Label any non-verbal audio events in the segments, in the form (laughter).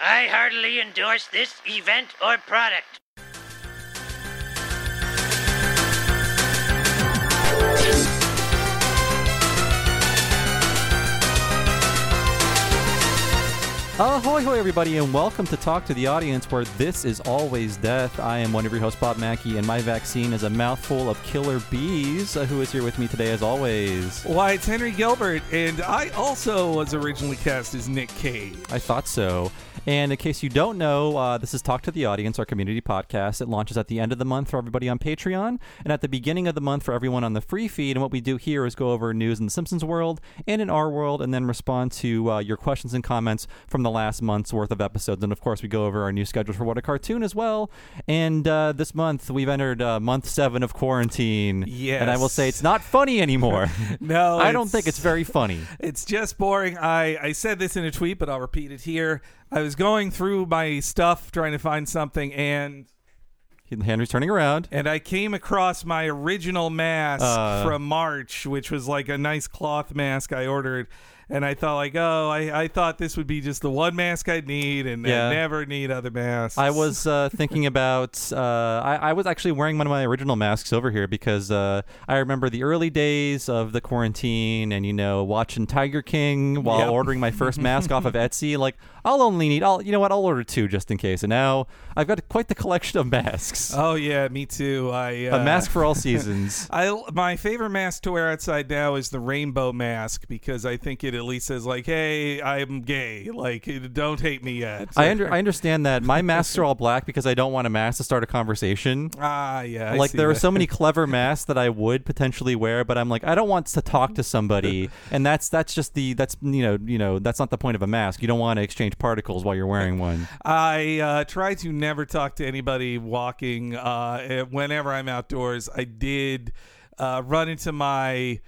I heartily endorse this event or product. Ahoy, hoy, everybody, and welcome to Talk to the Audience, where this is always death. I am one of your hosts, Bob Mackey, and my vaccine is a mouthful of killer bees. Uh, who is here with me today, as always? Why, it's Henry Gilbert, and I also was originally cast as Nick Cage. I thought so. And in case you don't know, uh, this is Talk to the Audience, our community podcast. It launches at the end of the month for everybody on Patreon, and at the beginning of the month for everyone on the free feed. And what we do here is go over news in the Simpsons world and in our world, and then respond to uh, your questions and comments from the last month's worth of episodes. And of course, we go over our new schedule for What a Cartoon as well. And uh, this month, we've entered uh, month seven of quarantine. Yes. And I will say it's not funny anymore. (laughs) No, I don't think it's very funny. (laughs) It's just boring. I, I said this in a tweet, but I'll repeat it here. I was going through my stuff trying to find something, and Henry's turning around. and I came across my original mask Uh. from March, which was like a nice cloth mask I ordered. And I thought, like, oh, I, I thought this would be just the one mask I'd need, and, Yeah. never need other masks. I was uh, thinking about. Uh, I, I was actually wearing one of my original masks over here because uh, I remember the early days of the quarantine, and you know, watching Tiger King while Yep. ordering my first mask off of (laughs) Etsy. Like, I'll only need. I'll you know what? I'll order two just in case. And now I've got quite the collection of masks. (laughs) Oh yeah, me too. I uh, A mask for all (laughs) seasons. I my favorite mask to wear outside now is the rainbow mask because I think it at least says like, "Hey, I'm gay." Like, don't hate me yet. I under, I understand that my masks are all black because I don't want a mask to start a conversation. ah, yeah. I like there are so many (laughs) clever masks that I would potentially wear, but I'm like I don't want to talk to somebody, and that's that's just the that's you know you know that's not the point of a mask. You don't want to exchange particles while you're wearing one. I uh, try to never talk to anybody walking. Uh, eh, whenever I'm outdoors, I did uh, run into my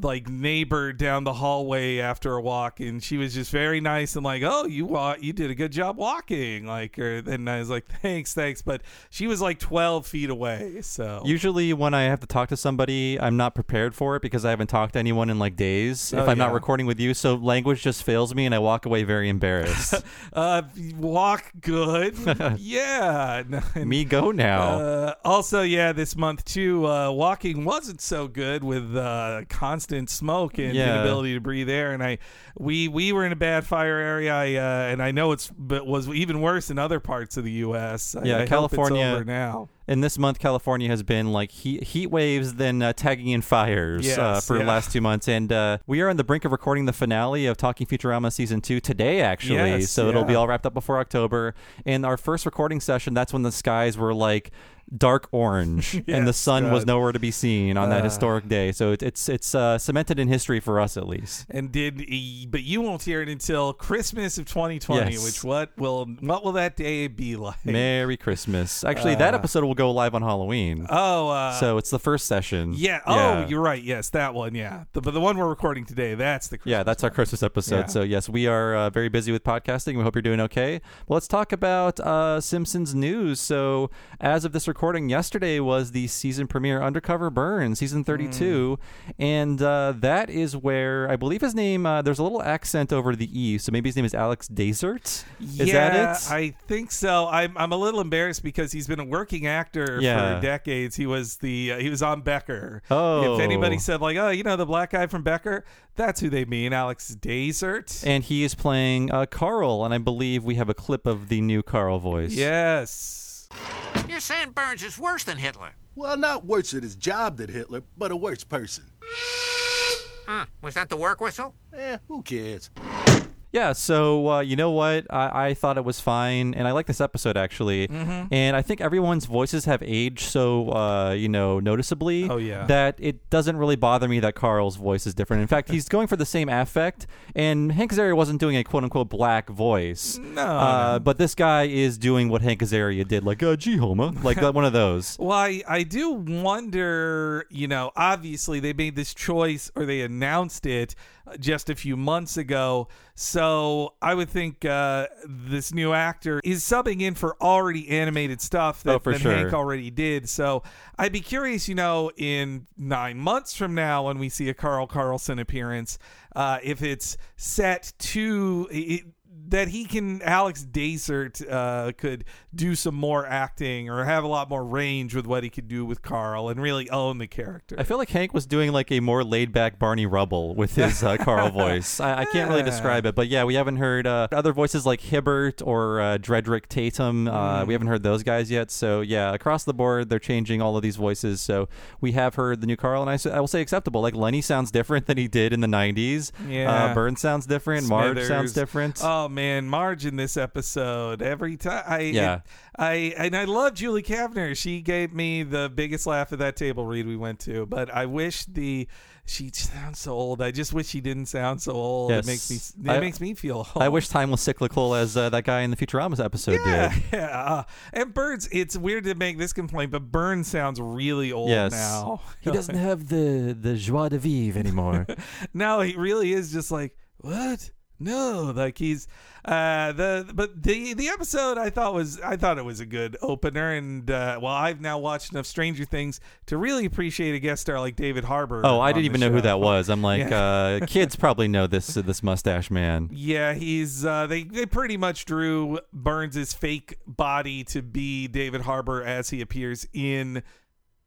like neighbor down the hallway after a walk, and she was just very nice and like, "Oh, you wa- you did a good job walking." Like, or, and I was like, "Thanks, thanks," but she was like 12 feet away, so Usually, when I have to talk to somebody, I'm not prepared for it because I haven't talked to anyone in like days. if Oh, I'm not recording with you, so language just fails me, and I walk away very embarrassed. (laughs) uh, walk good, (laughs) yeah. (laughs) Me go now. Uh, also, yeah, this month too, uh, walking wasn't so good with uh, constant smoke and Yeah. inability to breathe air. And I, we we were in a bad fire area, I, uh, and I know it's but was even worse in other parts of the U.S. I- Yeah, I hope California- it's over now. And this month, California has been like heat, heat waves, then uh, tagging in fires uh, Yes, for the yeah. last two months. And uh, we are on the brink of recording the finale of Talking Futurama season two today, actually. Yes, so it'll be yeah. all wrapped up before October. And our first recording session, that's when the skies were like dark orange (laughs) and the Yes, sun was nowhere to be seen on that Uh. historic day. So it, it's it's uh, cemented in history for us at least. And did but you won't hear it until Christmas of 2020. Yes. Which what will what will that day be like? Merry Christmas. Actually, that Uh. episode will go live on Halloween. Oh, uh, so it's the first session. yeah. Oh, you're right. Yes, that one. Yeah, the, but the one we're recording today, that's the Christmas Yeah, that's our Christmas episode. Yeah. So yes, we are uh, very busy with podcasting. We hope you're doing okay. Well, let's talk about uh, Simpsons news. So as of this recording, yesterday was the season premiere Undercover Burns, season 32, and uh, that is where I believe his name. Uh, there's a little accent over the e, so maybe his name is Alex Desert. Is yeah, that it? I think so. I'm I'm a little embarrassed because he's been a working actor Yeah. for decades. He was the uh, he was on Becker. Oh. if anybody said like, oh, you know the black guy from Becker, that's who they mean, Alex Desert. and he is playing uh, Carl, and I believe we have a clip of the new Carl voice. yes. You're saying Burns is worse than Hitler. Well, not worse at his job than Hitler, but a worse person. Huh? Was that the work whistle? Eh, who cares? Yeah, so uh, you know what? I, I thought it was fine, and I like this episode actually. Mm-hmm. And I think everyone's voices have aged so uh, you know noticeably. Oh, yeah. that it doesn't really bother me that Carl's voice is different. In fact, he's going for the same affect, and Hank Azaria wasn't doing a quote unquote black voice. No, uh, but this guy is doing what Hank Azaria did, like uh, gee, Homer, like one of those. (laughs) Well, I, I do wonder, you know, obviously they made this choice or they announced it uh, just a few months ago. So I would think uh, this new actor is subbing in for already animated stuff that, Oh, that sure. Hank already did. So I'd be curious, you know, in nine months from now when we see a Carl Carlson appearance, uh, if it's set to. It, that he can Alex Desert uh, could do some more acting or have a lot more range with what he could do with Carl and really own the character. I feel like Hank was doing like a more laid back Barney Rubble with his uh, Carl (laughs) voice. I, I can't really describe it, but yeah, we haven't heard uh, other voices like Hibbert or uh, Drederick Tatum. Uh, We haven't heard those guys yet. So yeah, across the board, they're changing all of these voices. So we have heard the new Carl, and I will say acceptable. Like Lenny sounds different than he did in the '90s. Yeah. uh, Burns sounds different. Marge sounds different. Oh man, Marge in this episode every time. I Yeah. I and I love Julie Kavner. She gave me the biggest laugh at that table read we went to. But I wish the she sounds so old. I just wish she didn't sound so old. Yes. It makes me it I- makes me feel. Old. I wish time was cyclical as uh, that guy in the Futurama episode Yeah, did. (laughs) yeah. Uh, and Burns, it's weird to make this complaint, but Burns sounds really old Yes. now. He doesn't have the the joie de vivre anymore. (laughs) no, he really is just like what? No, like he's uh the but the the episode I thought was I thought it was a good opener and uh well I've now watched enough Stranger Things to really appreciate a guest star like David Harbour. Oh, I didn't even know who that was. I'm like, (laughs) uh, kids probably know this uh, this mustache man. Yeah, he's uh, they they pretty much drew Burns's fake body to be David Harbour as he appears in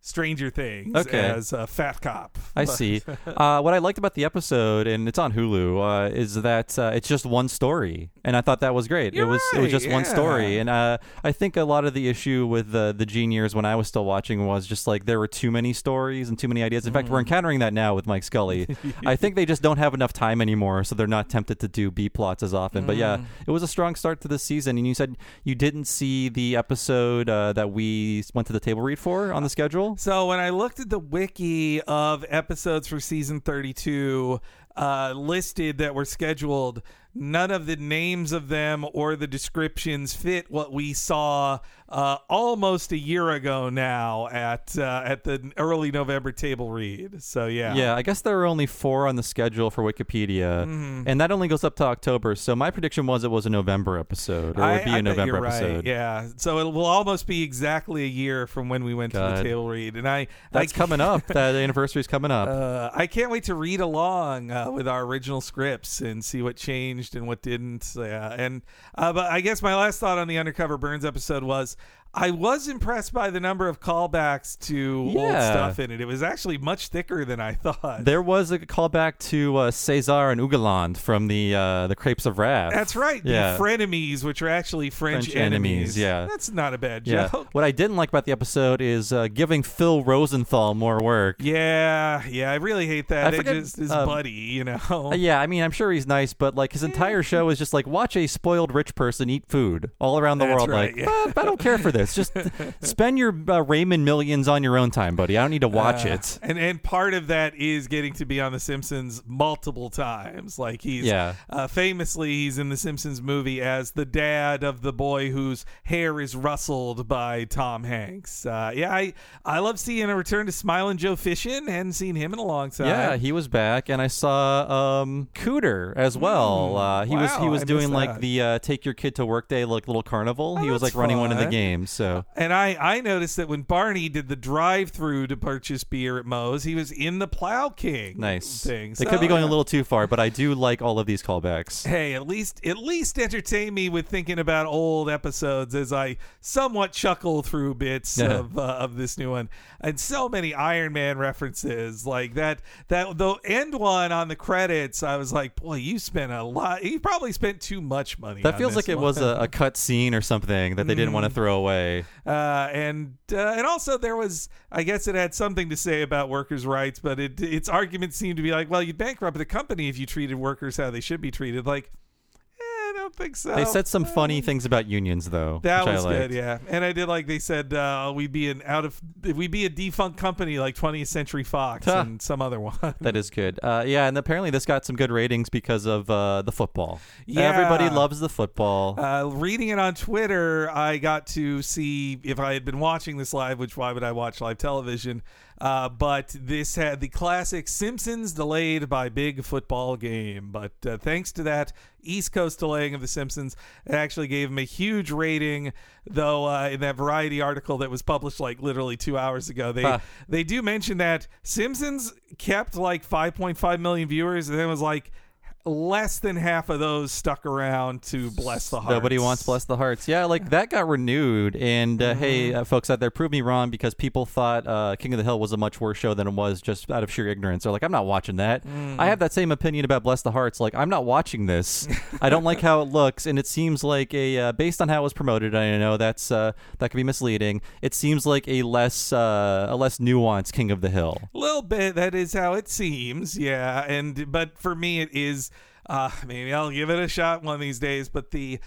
Stranger Things Okay. as a fat cop. I But- see. (laughs) Uh, what I liked about the episode, and it's on Hulu, uh, is that uh, it's just one story, and I thought that was great. You're it was it was right, just one story, and uh, I think a lot of the issue with the the Jean years when I was still watching was just like there were too many stories and too many ideas. In fact, Mm. we're encountering that now with Mike Scully. (laughs) I think they just don't have enough time anymore, so they're not tempted to do B plots as often. But Mm. yeah, it was a strong start to this season, and you said you didn't see the episode uh, that we went to the table read for on the schedule. So when I looked at the wiki of episodes for season 32 uh, listed that were scheduled, none of the names of them or the descriptions fit what we saw uh, almost a year ago now at uh, at the early November table read. So yeah, Yeah, I guess there are only four on the schedule for Wikipedia, Mm-hmm. and that only goes up to October. So my prediction was it was a November episode, or it would be I- a November you're right, episode. Yeah, so it will almost be exactly a year from when we went to the table read, and I That's I, coming up. (laughs) that anniversary is coming up. Uh, I can't wait to read along uh, with our original scripts and see what changed and what didn't. And uh, but I guess my last thought on the Undercover Burns episode was I was impressed by the number of callbacks to old stuff in it. It was actually much thicker than I thought. there was a callback to uh, Cesar and Ugolin from the uh, the Crepes of Wrath. That's right. Yeah. The frenemies, which are actually French, French enemies, yeah. that's not a bad yeah. joke. What I didn't like about the episode is uh, giving Phil Rosenthal more work. Yeah, yeah, I really hate that. I forget, just his um, buddy, you know. Uh, yeah, I mean, I'm sure he's nice, but like his entire show is just like watch a spoiled rich person eat food all around the That's world. right, like, yeah. "But I don't care for this. Just spend your uh, Raymond millions on your own time, buddy. I don't need to watch Uh, it. And and part of that is getting to be on The Simpsons multiple times. Like he's Yeah. uh, famously he's in The Simpsons movie as the dad of the boy whose hair is rustled by Tom Hanks. Uh, yeah, I I love seeing a return to Smiling Joe Fission. Hadn't seen him in a long time. Yeah, he was back, and I saw um, Cooter as well. uh, he was he. Was I doing like that. the uh, take your kid to work day, like little carnival. he was like running one of the games. So And I, I noticed that when Barney did the drive through to purchase beer at Moe's, he was in the Plow King nice. thing. They So, could be going yeah. a little too far, but I do like all of these callbacks. Hey, at least at least entertain me with thinking about old episodes as I somewhat chuckle through bits Yeah. (laughs) of uh, of this new one, and so many Iron Man references like that. That the end one on the credits, I was like, boy, you spent a lot. You probably spent too much money. That feels like it one. was a, a cut scene or something that they didn't Mm. want to throw away. Uh, and uh, and also there was, I guess it had something to say about workers' rights, but it its arguments seemed to be like, well, you'd bankrupt the company if you treated workers how they should be treated. Like, don't think so. They said some funny things about unions, though. That which was I liked. good, yeah. And I did like they said uh, we'd be an out of we'd be a defunct company like 20th Century Fox Huh. and some other one. (laughs) That is good. Uh, yeah, and apparently this got some good ratings because of uh, the football. Yeah. Everybody loves the football. Uh, reading it on Twitter, I got to see if I had been watching this live, which why would I watch live television? Uh, but this had the classic Simpsons delayed by big football game. But uh, thanks to that East Coast delaying of the Simpsons, it actually gave them a huge rating. Though uh, in that Variety article that was published like literally two hours ago, they Huh. they do mention that Simpsons kept like 5.5 million viewers, and then it was like less than half of those stuck around to bless the hearts. Nobody wants Bless the Hearts. Yeah, like that got renewed. And uh, hey, Mm-hmm. uh, folks out there, prove me wrong because people thought uh, King of the Hill was a much worse show than it was just out of sheer ignorance. They're like, I'm not watching that. Mm. I have that same opinion about Bless the Hearts. Like, I'm not watching this. (laughs) I don't like how it looks, and it seems like a uh, based on how it was promoted. I know that's uh, that could be misleading. It seems like a less uh, a less nuanced King of the Hill. A little bit. That is how it seems. Yeah, and but for me, it is. Uh, maybe I'll give it a shot one of these days. But the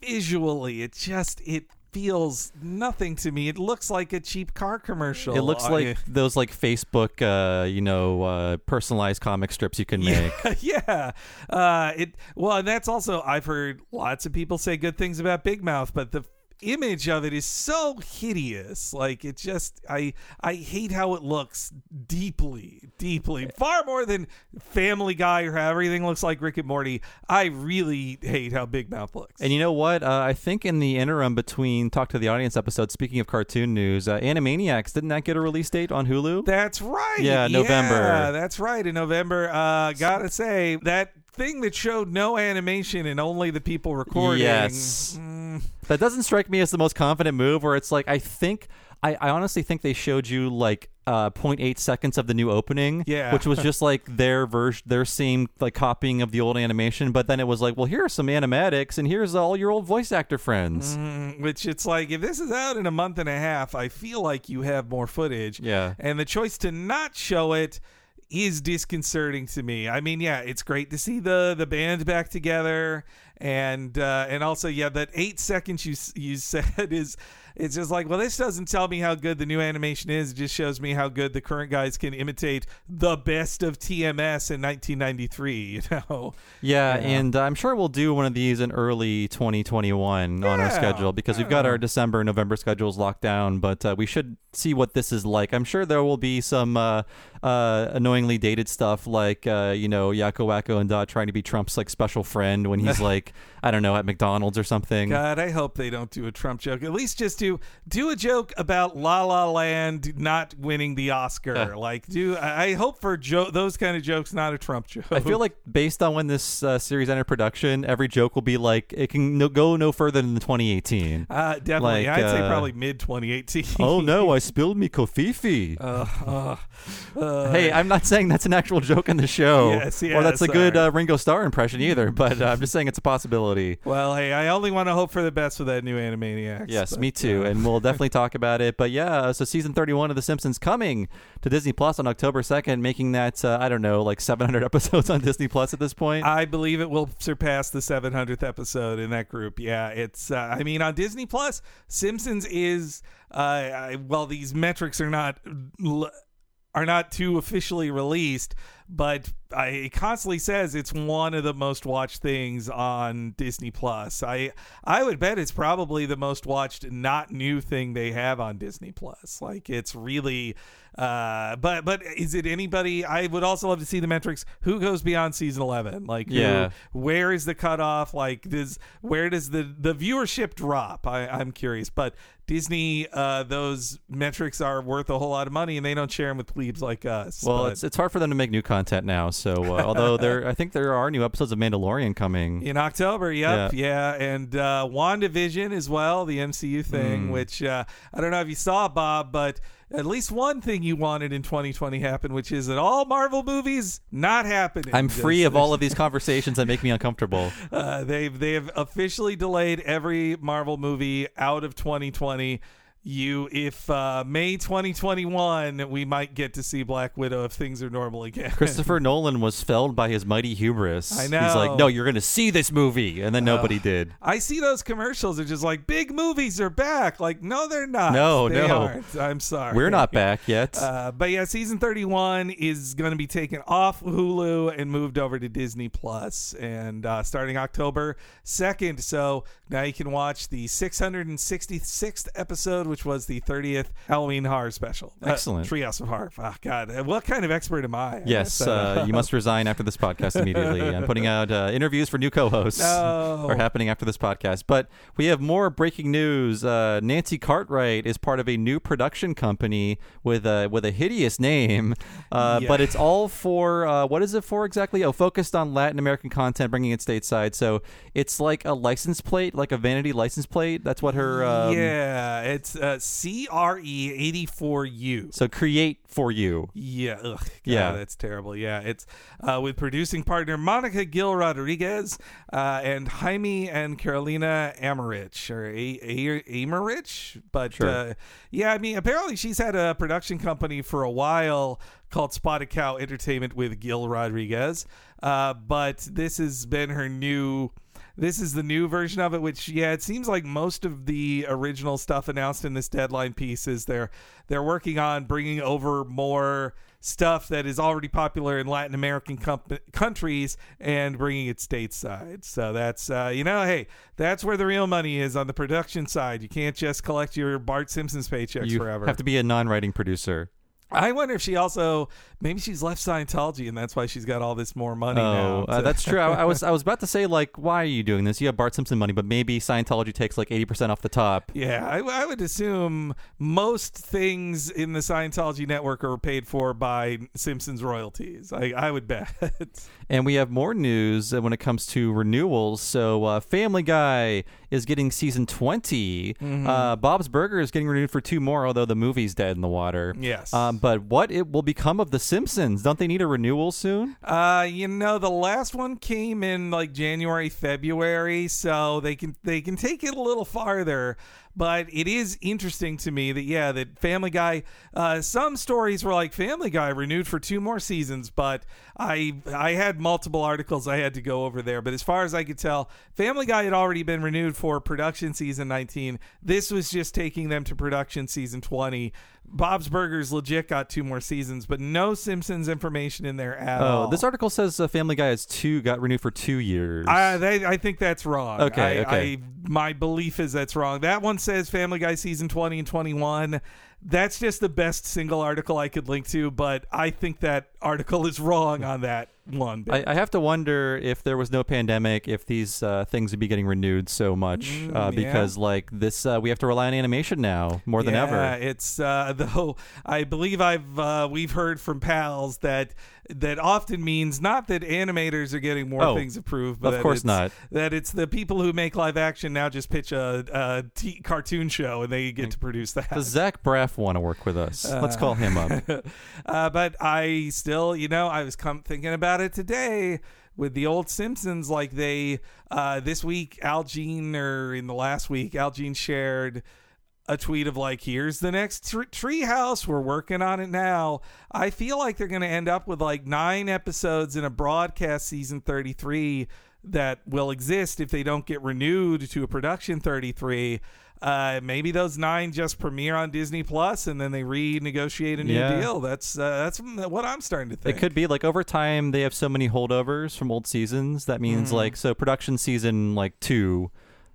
visually, it just it feels nothing to me. It looks like a cheap car commercial. It looks I- like (laughs) those like Facebook, uh, you know, uh, personalized comic strips you can make. (laughs) yeah. Uh, it well, and that's also I've heard lots of people say good things about Big Mouth, but the image of it is so hideous. Like it just I I hate how it looks deeply, deeply. Far more than Family Guy or how everything looks like Rick and Morty. I really hate how Big Mouth looks. And you know what? Uh, I think in the interim between Talk to the Audience episodes, speaking of cartoon news, uh, Animaniacs, didn't that get a release date on Hulu? That's right. Yeah, November. Yeah, that's right. In November, uh, gotta say that thing that showed no animation and only the people recording. Yes. mm, That doesn't strike me as the most confident move where it's like, I think, I, I honestly think they showed you like uh, 0.8 seconds of the new opening, Yeah. which was just like their version, their same like copying of the old animation. But then it was like, well, here are some animatics and here's all your old voice actor friends. Mm, which it's like if this is out in a month and a half, I feel like you have more footage. Yeah. And the choice to not show it is disconcerting to me. I mean, yeah, it's great to see the the band back together, and uh, and also yeah, that eight seconds you you (laughs) said is. It's just like, well, this doesn't tell me how good the new animation is. It just shows me how good the current guys can imitate the best of TMS in 1993. (laughs) You know, Yeah, and I'm sure we'll do one of these in early 2021 on our schedule because we've got our December, November schedules locked down. But uh, we should see what this is like. I'm sure there will be some uh, uh, annoyingly dated stuff like uh, you know Yakko Wakko and Dot trying to be Trump's like special friend when he's (laughs) like I don't know at McDonald's or something. God, I hope they don't do a Trump joke. At least just do do a joke about La La Land not winning the Oscar. like, do I hope for jo- those kind of jokes, not a Trump joke. I feel like based on when this uh, series entered production, every joke will be like it can no- go no further than 2018. uh, definitely. like, I'd say uh, probably mid 2018. oh no, I (laughs) spilled me covfefe. Uh, uh, Hey, I'm not saying that's an actual joke in the show, Yes, yeah, or that's a good sorry. uh, Ringo Starr impression either. But uh, I'm just saying it's a possibility. well, hey, I only want to hope for the best with that new Animaniacs. Yes, but, me too, and we'll (laughs) definitely talk about it. But yeah, so season 31 of The Simpsons coming to Disney Plus on October 2nd, making that uh, I don't know, like 700 (laughs) episodes on Disney Plus at this point. I believe it will surpass the 700th episode in that group. Yeah, it's. Uh, I mean, on Disney Plus, Simpsons is. Uh, I, well, these metrics are not l- are not too officially released, but I, it constantly says it's one of the most watched things on Disney Plus. I I would bet it's probably the most watched not new thing they have on Disney Plus. Like it's really. Uh, but but is it anybody? I would also love to see the metrics. Who goes beyond season eleven? Like, who- Yeah. where is the cutoff? Like, does where does the the viewership drop? I, I'm curious. But Disney, uh, those metrics are worth a whole lot of money, and they don't share them with plebes like us. well, But it's it's hard for them to make new content now. So uh, although there, (laughs) I think there are new episodes of Mandalorian coming. in October, yep, yeah, and uh, WandaVision as well, the MCU thing. Which uh, I don't know if you saw, Bob, but at least one thing you wanted in 2020 happened, which is that all Marvel movies not happening. I'm free of all of (laughs) these conversations that make me uncomfortable. (laughs) Uh, they've they have officially delayed every Marvel movie out of 2020. You, if uh, May 2021, we might get to see Black Widow if things are normal again. Christopher (laughs) Nolan was felled by his mighty hubris. I know. He's like, no, you're going to see this movie, and then nobody did. I see those commercials. They're just like big movies are back. Like, no, they're not. No, They no. aren't. I'm sorry. We're not back yet. (laughs) Uh, but yeah, season 31 is going to be taken off Hulu and moved over to Disney Plus, and uh, starting October 2nd. So now you can watch the 666th episode, which was the 30th Halloween horror special. Uh, Excellent. Treehouse of Horror. Oh, God. Uh, What kind of expert am I? Yes, guess, uh, you must (laughs) resign after this podcast immediately. I'm putting (laughs) out uh, interviews for new co-hosts No. (laughs) are happening after this podcast. But we have more breaking news. Uh, Nancy Cartwright is part of a new production company with a with a hideous name, uh, Yeah. but it's all for uh, what is it for exactly? Oh, focused on Latin American content, bringing it stateside. So it's like a license plate, like a vanity license plate. That's what her um, yeah, it's uh, CRE 84U. So create for you. Yeah, ugh, God, Yeah. that's terrible. Yeah, it's uh, with producing partner Monica Gil Rodriguez uh, and Jaime and Carolina Amarich or A- A- Amarich. But Sure. uh, yeah, I mean, apparently she's had a production company for a while called Spotted Cow Entertainment with Gil Rodriguez. Uh, but this has been her new. This is the new version of it, which yeah, it seems like most of the original stuff announced in this deadline piece is they're they're working on bringing over more stuff that is already popular in Latin American com- countries and bringing it stateside. So that's uh, you know, hey, that's where the real money is on the production side. You can't just collect your Bart Simpson's paychecks forever. You forever. have to be a non-writing producer. I wonder if she also maybe she's left Scientology and that's why she's got all this more money Oh, now. uh, that's true. I, I was I (laughs) was about to say like, why are you doing this? You have Bart Simpson money, but maybe Scientology takes like eighty percent off the top. Yeah, I, I would assume most things in the Scientology network are paid for by Simpsons royalties. I, I would bet. (laughs) And we have more news when it comes to renewals. So, uh, Family Guy is getting season 20. Mm-hmm. Uh, Bob's Burger is getting renewed for two more, although the movie's dead in the water. Yes. Um, but what it will become of The Simpsons? Don't they need a renewal soon? uh, you know, the last one came in like January, February, so they can they can take it a little farther. But it is interesting to me that yeah, that Family Guy. Uh, some stories were like Family Guy renewed for two more seasons, but I I had multiple articles I had to go over there. But as far as I could tell, Family Guy had already been renewed for production season 19. This was just taking them to production season 20. Bob's Burgers legit got two more seasons, but no Simpsons information in there at all. Oh, this article says uh, Family Guy has two got renewed for two years. I, they, I think that's wrong. Okay, I, okay. I, my belief is that's wrong. That one says Family Guy season 20 and 21. That's just the best single article I could link to, but I think that article is wrong on that one. I, I have to wonder if there was no pandemic, if these uh, things would be getting renewed so much, Mm, uh, yeah. because like this, uh, we have to rely on animation now more than yeah, ever. It's uh, (laughs) though I believe I've uh, we've heard from pals that that often means not that animators are getting more Oh, things approved, but of course not. That it's the people who make live action now just pitch a, a t- cartoon show and they get to produce that. Does Zach Braff want to work with us? Let's call him up. (laughs) uh, but I still, you know, I was come thinking about it today with the old Simpsons. Like they, uh, this week, Al Jean, or in the last week, Al Jean shared a tweet of like, "Here's the next tr- Treehouse. We're working on it now." I feel like they're going to end up with like nine episodes in a broadcast season 33 that will exist if they don't get renewed to a production 33. Uh, maybe those nine just premiere on Disney Plus and then they renegotiate a new Yeah. deal. That's uh, that's what I'm starting to think. It could be like over time they have so many holdovers from old seasons. That means Mm-hmm. like so production season like two,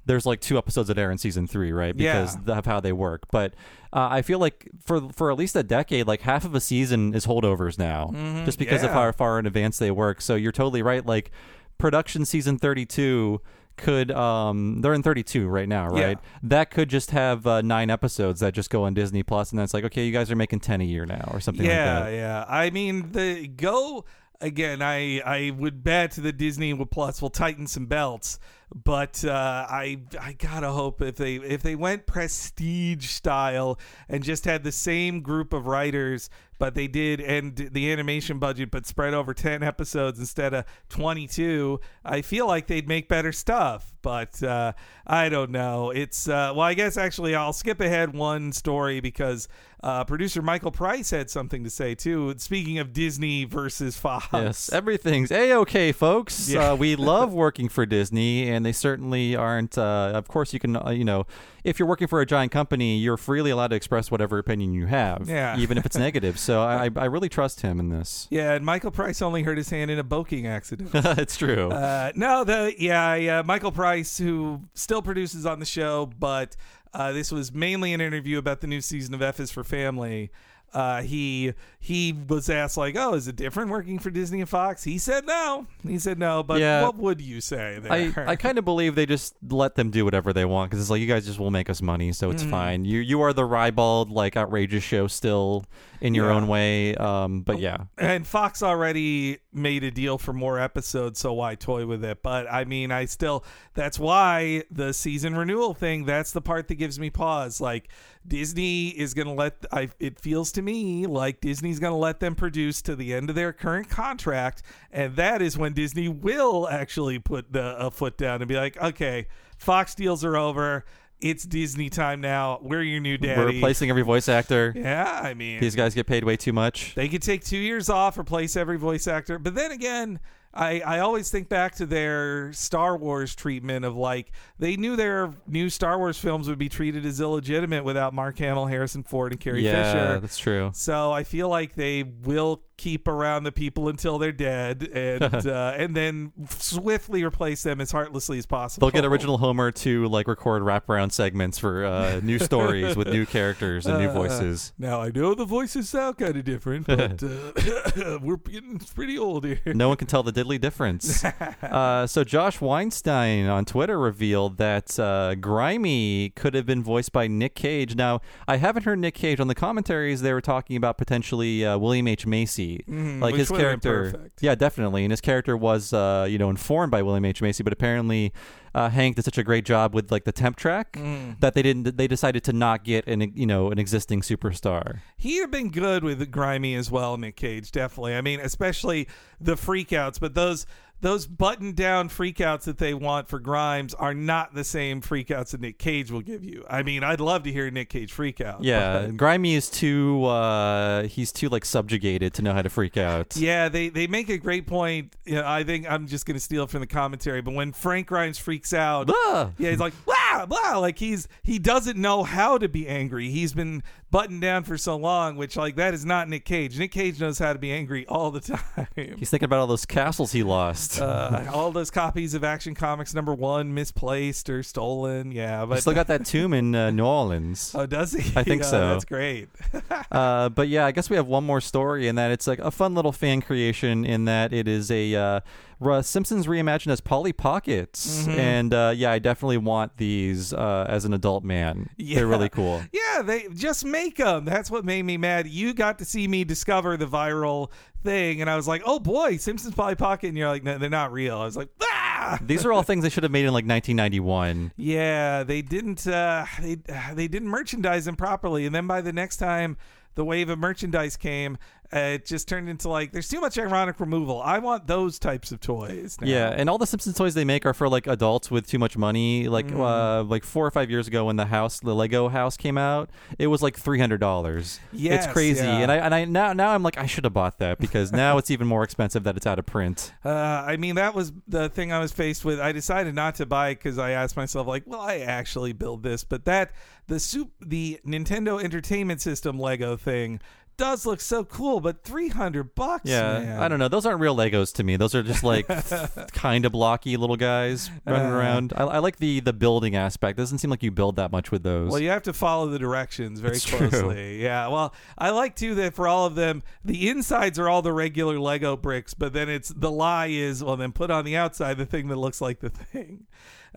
there's like two episodes that air in season three, right? Because Yeah. of how they work. But uh, I feel like for for at least a decade, like half of a season is holdovers now, just because of Mm-hmm. How far in advance they work. So you're totally right. Like production season 32 could um they're in 32 right now right Yeah. that could just have uh, nine episodes that just go on disney plus and then it's like okay you guys are making 10 a year now or something yeah, like that yeah. I mean, the go again. I I would bet the Disney Plus will tighten some belts, but uh, I I gotta hope if they if they went prestige style and just had the same group of writers. But they did end the animation budget, but spread over ten episodes instead of twenty-two. I feel like they'd make better stuff, but uh, I don't know. It's uh, well, I guess actually I'll skip ahead one story because uh, producer Michael Price had something to say too. Speaking of Disney versus Fox, Yes, everything's a okay, folks. Yeah. Uh, we love working for Disney, and and they certainly aren't. Uh, of course, you can, uh, you know, if you're working for a giant company, you're freely allowed to express whatever opinion you have, Yeah. even if it's (laughs) negative. So I, I really trust him in this. Yeah, and Michael Price only hurt his hand in a boking accident. (laughs) it's true. Uh, no, the yeah, yeah, Michael Price, who still produces on the show, but uh, this was mainly an interview about the new season of F is for Family. Uh, he he was asked like, "Oh, is it different working for Disney and Fox?" He said no. He said no. But Yeah. what would you say there? I, I kind of believe they just let them do whatever they want because it's like you guys just will make us money, so Mm. it's fine. You you are the ribald like outrageous show still in your Yeah. own way. Um, but yeah, and Fox already made a deal for more episodes, so why toy with it? But I mean, I still that's why the season renewal thing. That's the part that gives me pause. Like Disney is gonna let. I it feels to me like Disney's gonna let them produce to the end of their current contract, and that is when Disney will actually put the a foot down and be like, okay, Fox deals are over. It's Disney time now. We're your new daddy. we're replacing every voice actor. Yeah, I mean, These guys get paid way too much. they could take two years off, replace every voice actor. But then again, I, I always think back to their Star Wars treatment of like they knew their new Star Wars films would be treated as illegitimate without Mark Hamill, Harrison Ford, and Carrie yeah, Fisher. that's true. So I feel like they will keep around the people until they're dead, and (laughs) uh, and then swiftly replace them as heartlessly as possible. They'll get original Homer to like record wraparound segments for uh, new stories with new characters and new Uh, voices. Now I know the voices sound kind of different, but (laughs) uh, (coughs) we're getting pretty old here. No one can tell the diddly difference. (laughs) uh, so Josh Weinstein on Twitter revealed that uh, Grimy could have been voiced by Nick Cage. Now I haven't heard Nick Cage on the commentaries. They were talking about potentially uh, William H Macy, like Mm-hmm. which his character. Yeah, definitely. And his character was, uh, you know, informed by William H Macy, but apparently. Uh, Hank did such a great job with like the temp track Mm. that they didn't. They decided to not get an you know an existing superstar. He'd have been good with Grimy as well, Nick Cage, definitely. I mean, especially the freakouts, but those those button down freakouts that they want for Grimes are not the same freakouts that Nick Cage will give you. I mean, I'd love to hear Nick Cage freak out. Yeah, but- Grimy is too. Uh, he's too like subjugated to know how to freak out. Yeah, they, they make a great point. You know, I think I'm just going to steal it from the commentary, but when Frank Grimes freaks out, Ah! yeah, he's like, blah blah, like he's he doesn't know how to be angry. He's been buttoned down for so long, which like that is not Nick Cage. Nick Cage knows how to be angry all the (laughs) time. He's thinking about all those castles he lost. (laughs) Uh, all those copies of Action Comics number one misplaced or stolen. Yeah, but still got (laughs) that tomb in uh, New Orleans. Oh, does he? I think Yeah, (laughs) so. That's great. Uh, but yeah, I guess we have one more story in that it's like a fun little fan creation in that it is a uh, Simpsons reimagined as Polly Pockets, Mm-hmm. and uh, yeah, I definitely want these uh, as an adult man. They're really cool. (laughs) Yeah, they just make them. That's what made me mad. You got to see me discover the viral thing, and I was like, "Oh boy, Simpsons Polly Pocket," and you're like, "No, they're not real." I was like, "Ah." (laughs) These are all things they should have made in like 1991. Yeah, they didn't. Uh, they they didn't merchandise them properly, and then by the next time the wave of merchandise came, uh, it just turned into like there's too much ironic removal. I want those types of toys. Now. Yeah, and all the Simpsons toys they make are for like adults with too much money. Like Mm. uh, like four or five years ago when the house, the Lego house came out, it was like three hundred dollars. Yes, it's crazy. yeah. And I and I now now I'm like I should have bought that because (laughs) now it's even more expensive that it's out of print. Uh, I mean, that was the thing I was faced with. I decided not to buy because I asked myself, like, will I actually build this? But that the soup, the Nintendo Entertainment System Lego thing does look so cool, but three hundred bucks. Yeah, man. I don't know. Those aren't real Legos to me. Those are just like (laughs) kind of blocky little guys running Uh. around. I, I like the the building aspect. doesn't seem like you build that much with those. Well, you have to follow the directions very It's true. closely. Yeah. Well, I like too that for all of them, the insides are all the regular Lego bricks, but then it's the lie is well, then put on the outside the thing that looks like the thing.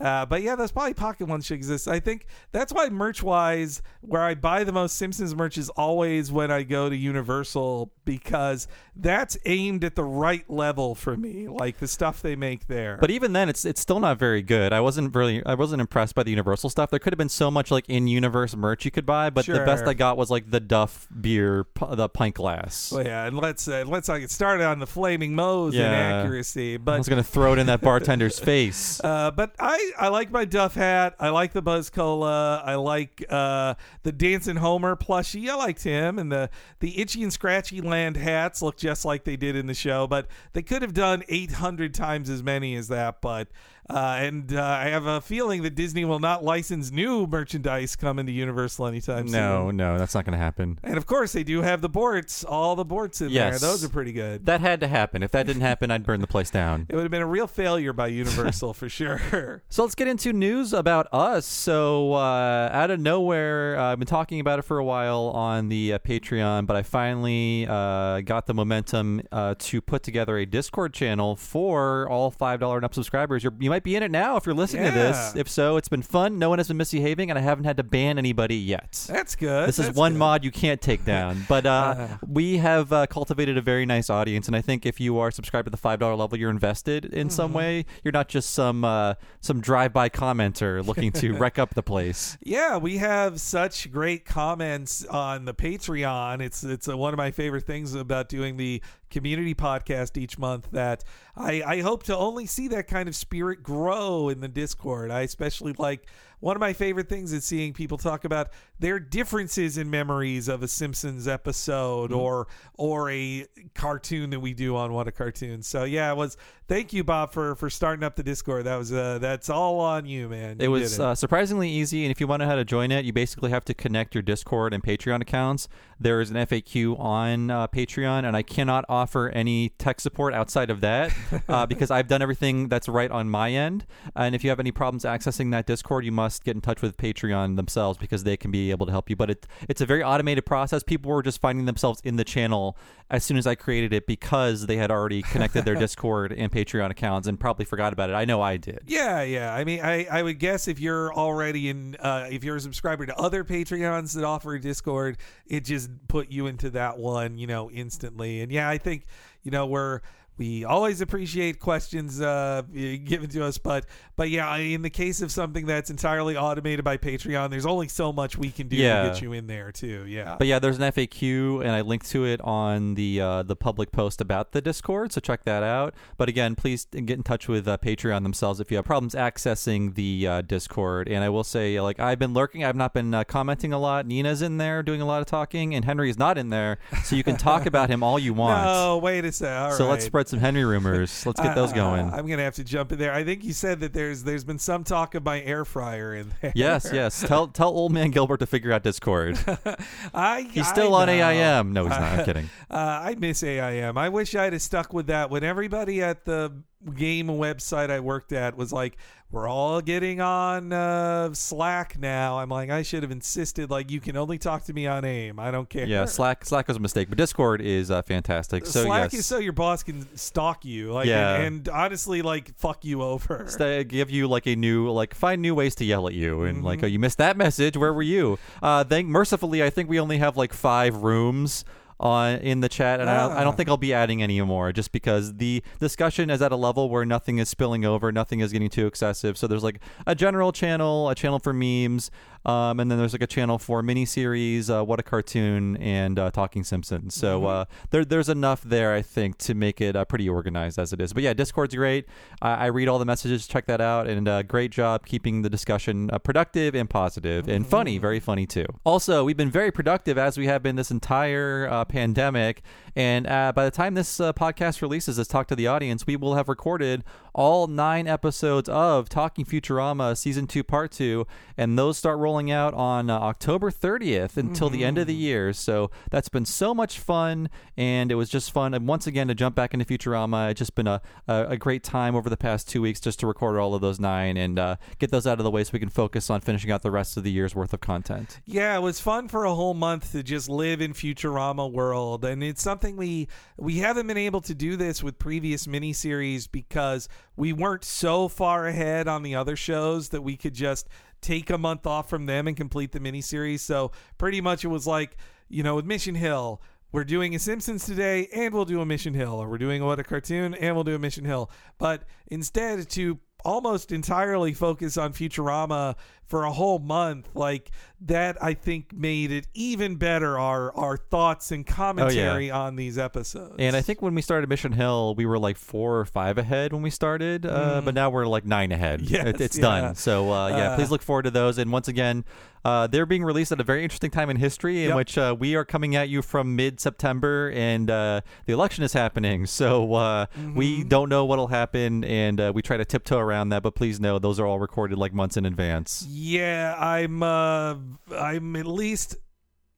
Uh, but yeah, those Polly Pocket ones should exist. I think that's why merch wise, where I buy the most Simpsons merch is always when I go to Universal because that's aimed at the right level for me, like the stuff they make there. But even then, it's it's still not very good. I wasn't really I wasn't impressed by the Universal stuff. There could have been so much like in universe merch you could buy, but the best I got was like the Duff beer, p- the pint glass. Well, yeah, and let's uh, let's not get started on the flaming moes Yeah. inaccuracy. I But was gonna throw it in that bartender's (laughs) face. uh, but I I like my Duff hat. I like the Buzz Cola. I like uh, the Dancing Homer plushie. I liked him, and the the Itchy and Scratchy Land hats look just like they did in the show. But they could have done eight hundred times as many as that. But Uh, and uh, I have a feeling that Disney will not license new merchandise coming to Universal anytime soon. No, no, that's not going to happen. And of course, they do have the borts, all the borts in Yes. there. Those are pretty good. That had to happen. If that didn't happen, I'd burn the place down. (laughs) It would have been a real failure by Universal for sure. (laughs) So let's get into news about us. So uh, out of nowhere, uh, I've been talking about it for a while on the uh, Patreon, but I finally uh, got the momentum uh, to put together a Discord channel for all five dollar and up subscribers. You're, you might be in it now if you're listening to this. Yeah. If so, it's been fun. No one has been misbehaving, and I haven't had to ban anybody yet. That's good. This is That's one good. mod you can't take (laughs) down. But uh, we have uh, cultivated a very nice audience, and I think if you are subscribed at the five dollar level, you're invested in some Mm-hmm. way. You're not just some uh, some drive by commenter looking to (laughs) wreck up the place. Yeah, we have such great comments on the Patreon. It's it's uh one of my favorite things about doing the community podcast each month that I, I hope to only see that kind of spirit grow in the Discord. I especially like one of my favorite things is seeing people talk about their differences in memories of a Simpsons episode or or a cartoon that we do on What a Cartoon. So yeah, it was thank you Bob for for starting up the Discord. That was uh that's all on you, man. It was did uh, surprisingly easy, and if you want to know how to join it, you basically have to connect your Discord and Patreon accounts. There is an FAQ on uh, Patreon, and I cannot offer any tech support outside of that (laughs) uh, because I've done everything that's right on my end. And if you have any problems accessing that Discord, you must get in touch with Patreon themselves because they can be able to help you. But it, it's a very automated process. People were just finding themselves in the channel as soon as I created it because they had already connected their (laughs) Discord and Patreon accounts and probably forgot about it. I know I did. Yeah, yeah. I mean, I, I would guess if you're already in, uh, if you're a subscriber to other Patreons that offer Discord, it just put you into that one, you know, instantly. And yeah, I think, you know, we're we always appreciate questions uh, given to us, but but yeah, in the case of something that's entirely automated by Patreon, there's only so much we can do Yeah. to get you in there too. Yeah. But yeah, there's an FAQ, and I linked to it on the uh, the public post about the Discord, so check that out. But again, please get in touch with uh, Patreon themselves if you have problems accessing the uh, Discord. And I will say, like I've been lurking, I've not been uh, commenting a lot. Nina's in there doing a lot of talking, and Henry is not in there, so you can talk about him all you (laughs) want. no, wait a sec. All so let's right. Some Henry rumors. (laughs) Let's get those Uh, going. I'm gonna have to jump in there. I think you said that there's there's been some talk of my air fryer in there. yes, yes. (laughs) Tell tell old man Gilbert to figure out Discord. (laughs) I He's still I on know. AIM. No, he's not. I'm kidding. Uh, I miss AIM. I wish I'd have stuck with that when everybody at the game website I worked at was like, "We're all getting on uh, Slack now." I'm like, I should have insisted like you can only talk to me on AIM. I don't care. Yeah, Slack Slack was a mistake, but Discord is uh, fantastic. So Slack yes. is so your boss can stalk you, like, Yeah. and, and honestly, like, fuck you over. They give you like a new like find new ways to yell at you and like Mm-hmm. oh you missed that message where were you uh thank mercifully i think we only have like five rooms on in the chat and I, I Ah. don't think i'll be adding any more just because the discussion is at a level where nothing is spilling over nothing is getting too excessive so there's like a general channel a channel for memes um, and then there's like a channel for miniseries, uh, what a cartoon, and uh, Talking Simpsons. So Mm-hmm. uh, there, there's enough there, I think, to make it uh, pretty organized as it is. But yeah, Discord's great. I, I read all the messages, check that out, and uh, great job keeping the discussion uh, productive and positive and funny, very funny too. Also, we've been very productive as we have been this entire uh, pandemic. And uh, by the time this uh, podcast releases, this talk to the audience, we will have recorded all nine episodes of Talking Futurama Season 2, Part 2, and those start rolling out on uh, October 30th until the end of the year. So that's been so much fun, and it was just fun. And once again, to jump back into Futurama, it's just been a, a, a great time over the past two weeks just to record all of those nine and uh, get those out of the way so we can focus on finishing out the rest of the year's worth of content. Yeah, it was fun for a whole month to just live in Futurama world, and it's something we we haven't been able to do this with previous miniseries because we weren't so far ahead on the other shows that we could just take a month off from them and complete the miniseries. So pretty much it was like you know with Mission Hill. We're doing a Simpsons today, and we'll do a Mission Hill, or we're doing a What a Cartoon, and we'll do a Mission Hill. But instead, to almost entirely focus on Futurama for a whole month, like that, I think made it even better. Our our thoughts and commentary on these episodes, And I think when we started Mission Hill, we were like four or five ahead when we started, uh, but now we're like nine ahead. Mm. (laughs) Yes, It- it's yeah. done. So uh, yeah, Uh. please look forward to those. And once again, Uh, they're being released at a very interesting time in history in Yep. which uh, we are coming at you from mid September and uh, the election is happening. (laughs) So uh, we Mm-hmm. don't know what'll happen and uh, we try to tiptoe around that. But please know those are all recorded like months in advance. Yeah, I'm. Uh, I'm at least.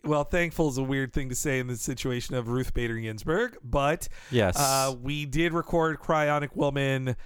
Well, thankful is a weird thing to say in the situation of Ruth Bader Ginsburg, but Yes. uh, we did record Cryonic Woman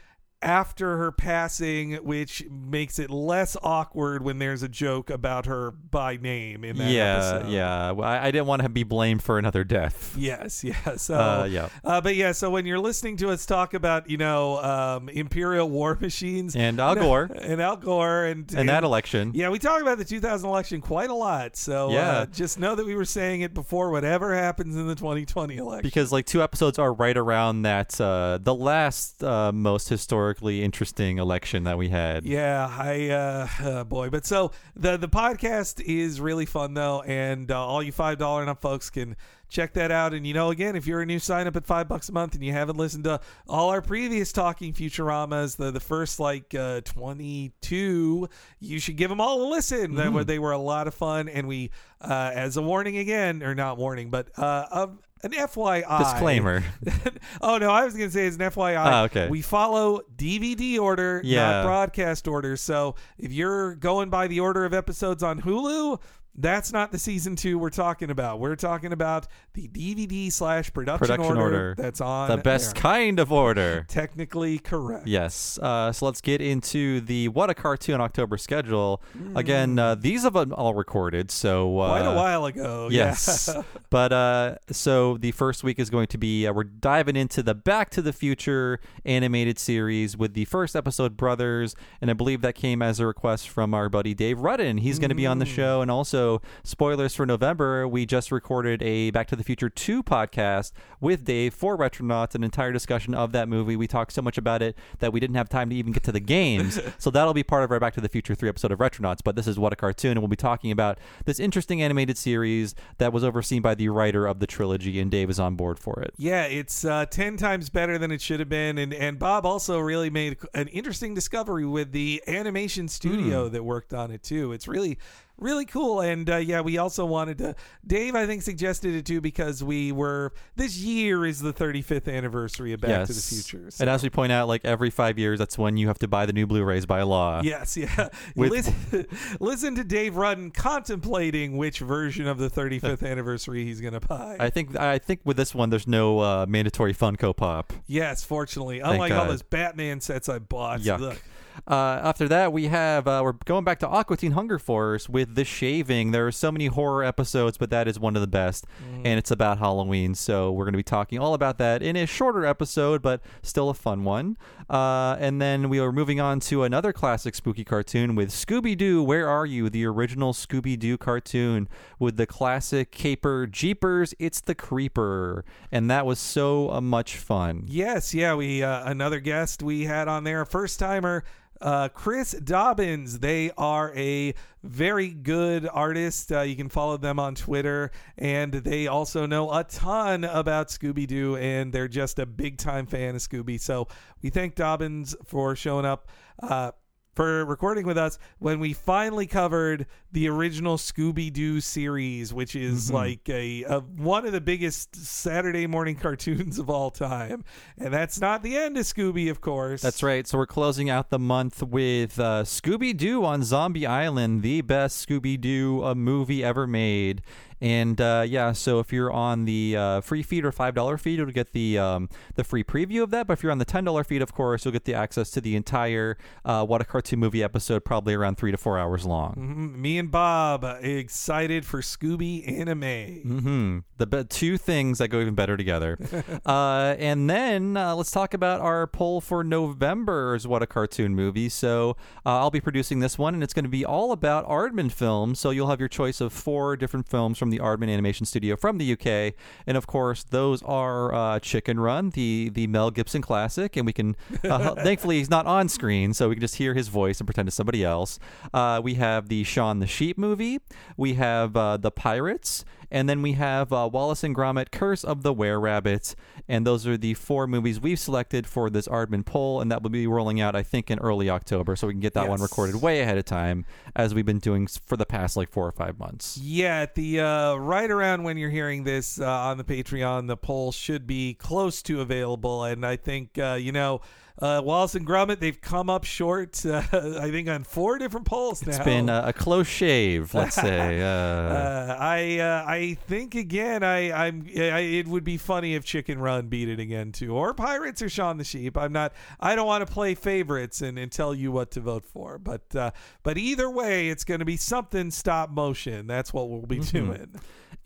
after her passing, which makes it less awkward when there's a joke about her by name in that yeah, episode. yeah. Well, I, I didn't want to be blamed for another death. Yes, (laughs) yes. So, Uh, yeah. uh, but yeah, so when you're listening to us talk about, you know, um, Imperial war (laughs) machines And Al Gore (laughs) and Al Gore and, and that election. Yeah, we talk about the 2000 election quite a lot. So Yeah. uh, just know that we were saying it before whatever happens in the 2020 election. because like two episodes are right around that uh, the last uh, most historically interesting election that we had. yeah, I uh, (laughs) uh, boy, but so the the podcast is really fun though, and uh, all you five dollar and up folks can check that out. And you know, again, if you're a new sign up at five bucks a month and you haven't listened to all our previous talking Futuramas, the the first like uh, 22, you should give them all a listen. They were they were a lot of fun, and we, uh, as a warning again, or not warning, but uh, of an FYI Disclaimer. (laughs) oh no, I was gonna say it's an FYI. Ah, okay. We follow DVD order, Yeah. not broadcast order. So if you're going by the order of episodes on Hulu, that's not the season two we're talking about. We're talking about the DVD slash production, Production order. that's on the best there. kind of order. Technically correct. Yes. Uh, so let's get into the What a Cartoon October schedule. Mm. Again, uh, these have been all recorded, so uh, Quite a while ago. (laughs) Yes. Yeah. but uh, so the first week is going to be uh, we're diving into the Back to the Future animated series with the first episode, Brothers, and I believe that came as a request from our buddy Dave Rudden. He's going to be on the Mm. show, and also spoilers for November. We just recorded a Back to the Future two podcast with Dave for Retronauts, an entire discussion of that movie. We talked so much about it that we didn't have time to even get to the games, (laughs) so that'll be part of our Back to the Future three episode of Retronauts. But this is what a cartoon, and we'll be talking about this interesting animated series that was overseen by the writer of the trilogy, and Dave is on board for it. Yeah, it's uh, ten times better than it should have been, and and Bob also really made an interesting discovery with the animation studio Hmm. that worked on it too. It's really really cool, and uh, yeah, we also wanted to. Dave, I think, suggested it too because we were this year is the 35th anniversary of Back yes. to the Future. so- And as we point out, like every five years, that's when you have to buy the new Blu-rays by law. Yes, yeah. (laughs) With- listen, (laughs) listen to Dave Rudden contemplating which version of the 35th (laughs) anniversary he's going to buy. I think I think with this one, there's no uh, mandatory Funko Pop. yes, fortunately, unlike all those Batman sets I bought. Yuck. Ugh. Uh, after that, we have uh, we're going back to Aqua Teen Hunger Force with The Shaving. There are so many horror episodes, but that is one of the best, and it's about Halloween. So we're going to be talking all about that in a shorter episode, but still a fun one. Uh, and then we are moving on to another classic spooky cartoon with Scooby Doo. Where are you? The original Scooby Doo cartoon with the classic caper Jeepers. It's the Creeper, and that was so uh, much fun. Yes, yeah, we uh, another guest we had on there, first timer, uh, Chris Dobbins. They are a very good artist. Uh, you can follow them on Twitter, and they also know a ton about Scooby Doo, and they're just a big time fan of Scooby. So we thank Dobbins for showing up. Uh, for recording with us when we finally covered the original Scooby Doo series, which is Mm-hmm. like a, a one of the biggest Saturday morning (laughs) cartoons of all time. And that's not the end of Scooby, of course. That's right. So we're closing out the month with uh, Scooby Doo on Zombie Island, the best Scooby Doo uh, movie ever made. And uh, yeah, so if you're on the uh, free feed or five dollar feed, you'll get the um, the free preview of that. But if you're on the ten dollar feed, of course, you'll get the access to the entire uh, What a Cartoon Movie episode, probably around three to four hours long. Mhm. Me and Bob uh, excited for Scooby anime. hmm The be- two things that go even better together. (laughs) uh, and then uh, let's talk about our poll for November's What a Cartoon Movie. So uh, I'll be producing this one, and it's going to be all about Aardman films. So you'll have your choice of four different films from from the Aardman Animation Studio from the UK, and of course those are uh, Chicken Run, the the Mel Gibson classic, and we can uh, (laughs) thankfully he's not on screen, so we can just hear his voice and pretend it's somebody else. Uh, we have the Shaun the Sheep movie. We have uh, the Pirates. And then we have uh, Wallace and Gromit, Curse of the Were Rabbit. And those are the four movies we've selected for this Aardman poll. And that will be rolling out, I think, in early October. So we can get that one recorded way ahead of time, as we've been doing for the past like four or five months. Yeah, at the uh, right around when you're hearing this uh, on the Patreon, the poll should be close to available, and I think uh, you know uh, Wallace and Gromit they've come up short. Uh, (laughs) I think on four different polls now. It's been a, a close shave, (laughs) let's say. Uh, Uh, I uh, I think again I I'm I, it would be funny if Chicken Run beat it again too or Pirates or Shaun the Sheep. I'm not I don't want to play favorites and, and tell you what to vote for, but uh, but either way it's going to be something stop motion. That's what we'll be doing.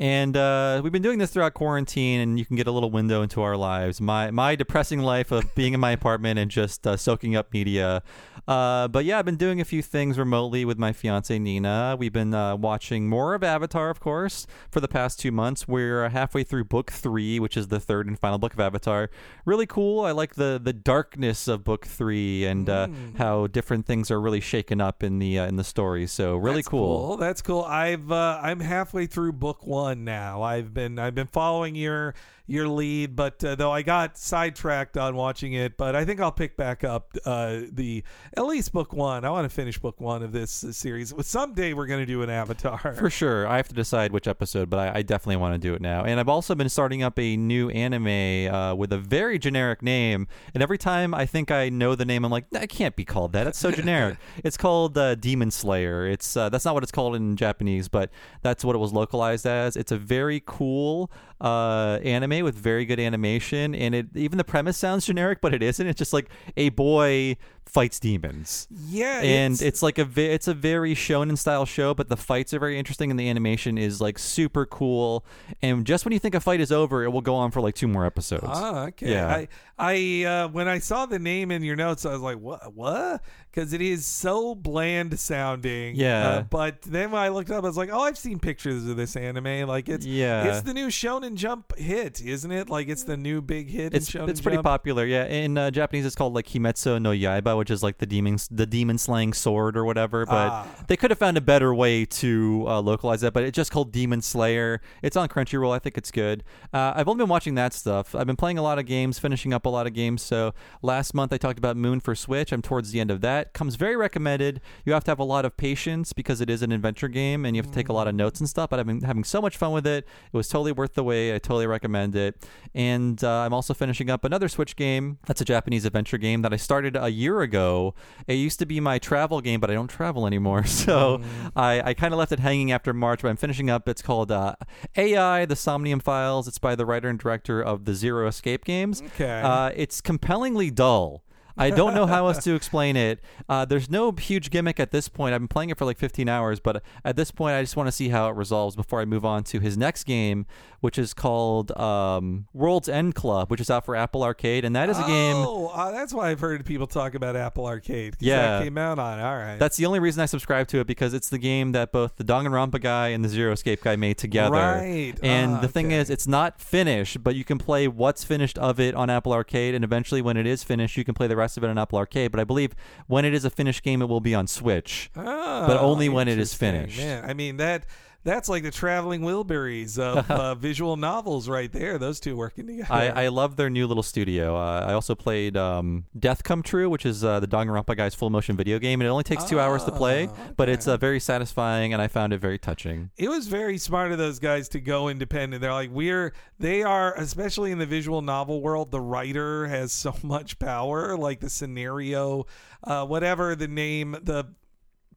And uh, we've been doing this throughout quarantine, and you can get a little window into our lives. My my depressing life of being in my apartment and just uh, soaking up media. Uh, but yeah, I've been doing a few things remotely with my fiance Nina. We've been uh, watching more of Avatar, of course, for the past two months. We're halfway through book three, which is the third and final book of Avatar. Really cool. I like the the darkness of book three and uh, how different things are really shaken up in the uh, in the story. So really That's cool. That's cool. I've uh, I'm halfway through book one now. I've been I've been following your your lead, but uh, though I got sidetracked on watching it, but I think I'll pick back up uh, the at least book one. I want to finish book one of this uh, series. Someday we're going to do an Avatar. For sure. I have to decide which episode, but I, I definitely want to do it now. And I've also been starting up a new anime uh, with a very generic name. And every time I think I know the name, I'm like, that can't be called that. It's so generic. (laughs) it's called uh, Demon Slayer. It's uh, That's not what it's called in Japanese, but that's what it was localized as. It's a very cool uh, anime with very good animation. And it even the premise sounds generic, but it isn't. It's just like a boy fights demons yeah, and it's, like a it's a very shonen style show, but the fights are very interesting, and the animation is like super cool. And just when you think a fight is over, it will go on for like two more episodes. Ah, okay. Yeah. I, I, uh, when I saw the name in your notes, I was like, what, what? Because it is so bland sounding. Yeah. Uh, but then when I looked up, I was like, oh, I've seen pictures of this anime. Like it's, Yeah. it's the new Shonen Jump hit, isn't it? Like it's the new big hit. it's in Shonen it's pretty Jump. popular, yeah. In uh, Japanese, it's called like Kimetsu no Yaiba, which is like the demon the demon slaying sword or whatever. But Ah. they could have found a better way to uh, localize that. But it's just called Demon Slayer. It's on Crunchyroll. I think it's good. Uh, I've only been watching that stuff. I've been playing a lot of games, finishing up a lot of games. So last month I talked about Moon for Switch. I'm towards the end of that. Comes very recommended. You have to have a lot of patience because it is an adventure game and you have to take a lot of notes and stuff. But I've been having so much fun with it. It was totally worth the wait. I totally recommend it. And uh, I'm also finishing up another Switch game. That's a Japanese adventure game that I started a year ago. It used to be my travel game, but I don't travel anymore. (laughs) So I, I kind of left it hanging after March, but I'm finishing up. It's called uh, AI, The Somnium Files. It's by the writer and director of the Zero Escape games. Okay. Uh, it's compellingly dull. I don't know how else (laughs) to explain it. Uh, there's no huge gimmick at this point. I've been playing it for like 15 hours, but at this point, I just want to see how it resolves before I move on to his next game, which is called um, World's End Club, which is out for Apple Arcade, and that is a game. Oh, uh, that's why I've heard people talk about Apple Arcade. Yeah. that came out on. All right. That's the only reason I subscribe to it because it's the game that both the Danganronpa guy and the Zero Escape guy made together. Right. And Ah, the thing okay. is, it's not finished, but you can play what's finished of it on Apple Arcade, and eventually, when it is finished, you can play the rest of it on Apple Arcade. But I believe when it is a finished game, it will be on Switch. but Oh, only when it is finished. Man, I mean that that's like the traveling Wilburys of (laughs) uh, visual novels right there. Those two working together. I, I love their new little studio. Uh, I also played um, Death Come True, which is uh, the Danganronpa guy's full motion video game, and it only takes two hours to play, Oh, but it's uh, very satisfying, and I found it very touching. it was very smart of those guys to go independent. They're like, we're, they are, especially in the visual novel world, the writer has so (laughs) much power, like the scenario, uh, whatever the name, the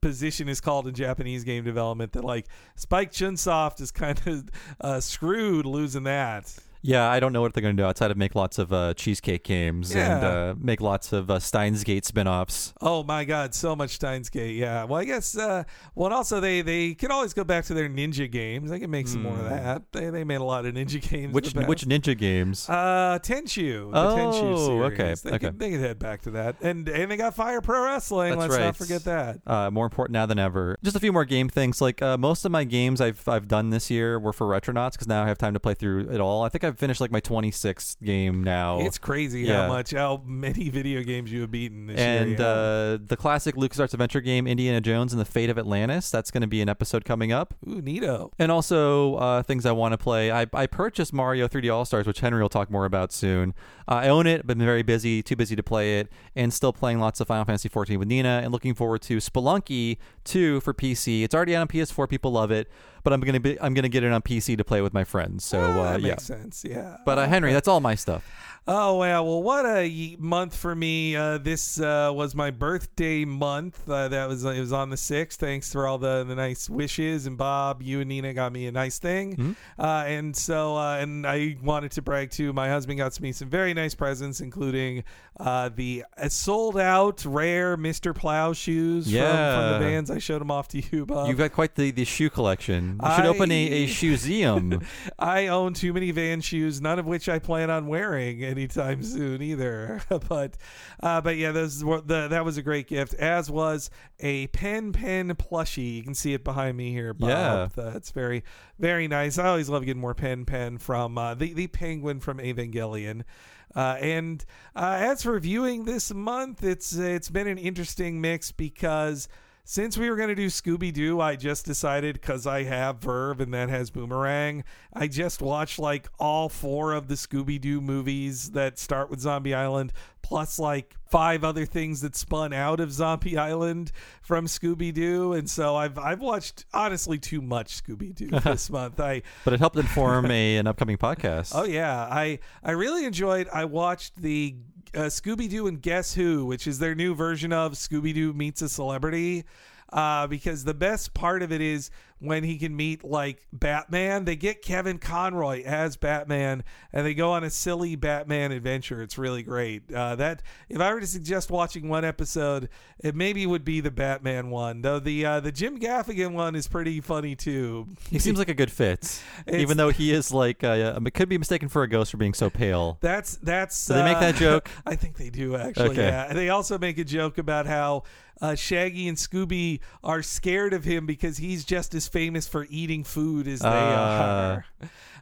position is called in Japanese game development, that like Spike Chunsoft is kind of uh, screwed losing that. Yeah, I don't know what they're going to do outside of make lots of uh, cheesecake games and uh, make lots of uh, Steins Gate spin-offs. Oh my God, so much Steins Gate. Yeah. Well, I guess. Uh, well, and also they they can always go back to their ninja games. They can make some more of that. They they made a lot of ninja games. Hmm. Which which ninja games? Uh, Tenchu. The Oh, Tenchu series. okay, They, okay. Can, they can head back to that, and and they got Fire Pro Wrestling. That's Let's right. not forget that. Uh, more important now than ever. Just a few more game things. Like uh, most of my games I've I've done this year were for Retronauts because now I have time to play through it all. I think I've finished like my 26th game now. It's crazy Yeah. how much how many video games you have beaten this and year. yeah. uh, the classic LucasArts adventure game Indiana Jones and the Fate of Atlantis. That's going to be an episode coming up. Ooh, neato. And also uh, things I want to play. I, I purchased Mario 3D All Stars, which Henry will talk more about soon. Uh, I own it, but been very busy, too busy to play it, and still playing lots of Final Fantasy 14 with Nina, and looking forward to Spelunky 2 for PC. It's already out on PS4; people love it, but I'm gonna be I'm gonna get it on PC to play with my friends. So Ah, uh, that yeah. makes sense. Yeah. But uh, Henry, that's all my stuff. Oh wow! Well, what a month for me. Uh, this uh, was my birthday month. Uh, that was it was on the sixth. Thanks for all the, the nice wishes. And Bob, you and Nina got me a nice thing. Uh, and so uh, and I wanted to brag too. My husband got me some very nice presents, including uh, the uh, sold out rare Mister Plow shoes from, from the Vans. I showed them off to you, Bob. You've got quite the, the shoe collection. You should open a, a I- shoeseum. (laughs) I own too many van shoes, none of which I plan on wearing anytime soon either. (laughs) but, uh, but yeah, those were the, that was a great gift. As was a pen pen plushie. You can see it behind me here. Bob. Yeah. that's very very nice. I always love getting more pen pen from uh, the the penguin from Evangelion. Uh, and uh, as for viewing this month, it's it's been an interesting mix because since we were going to do Scooby Doo, I just decided because I have Verve and that has Boomerang, I just watched like all four of the Scooby Doo movies that start with Zombie Island, plus like five other things that spun out of Zombie (laughs) Island from Scooby Doo. And so I've I've watched honestly too much Scooby Doo (laughs) this month. I but it helped inform (laughs) a an upcoming podcast. Oh yeah, I I really enjoyed. I watched the uh, Scooby Doo and Guess Who, which is their new version of Scooby Doo meets a celebrity. Uh, because the best part of it is when he can meet like Batman. They get Kevin Conroy as Batman, and they go on a silly Batman adventure. It's really great. Uh, that if I were to suggest watching one episode, it maybe would be the Batman one. Though the uh, the Jim Gaffigan one is pretty funny too. He seems like a good fit, (laughs) even though he is like uh, could be mistaken for a ghost for being so pale. That's that's. Do they make uh, that joke? (laughs) I think they do actually. Okay. Yeah, they also make a joke about how uh, Shaggy and Scooby are scared of him because he's just as famous for eating food as they Ah. are. (laughs)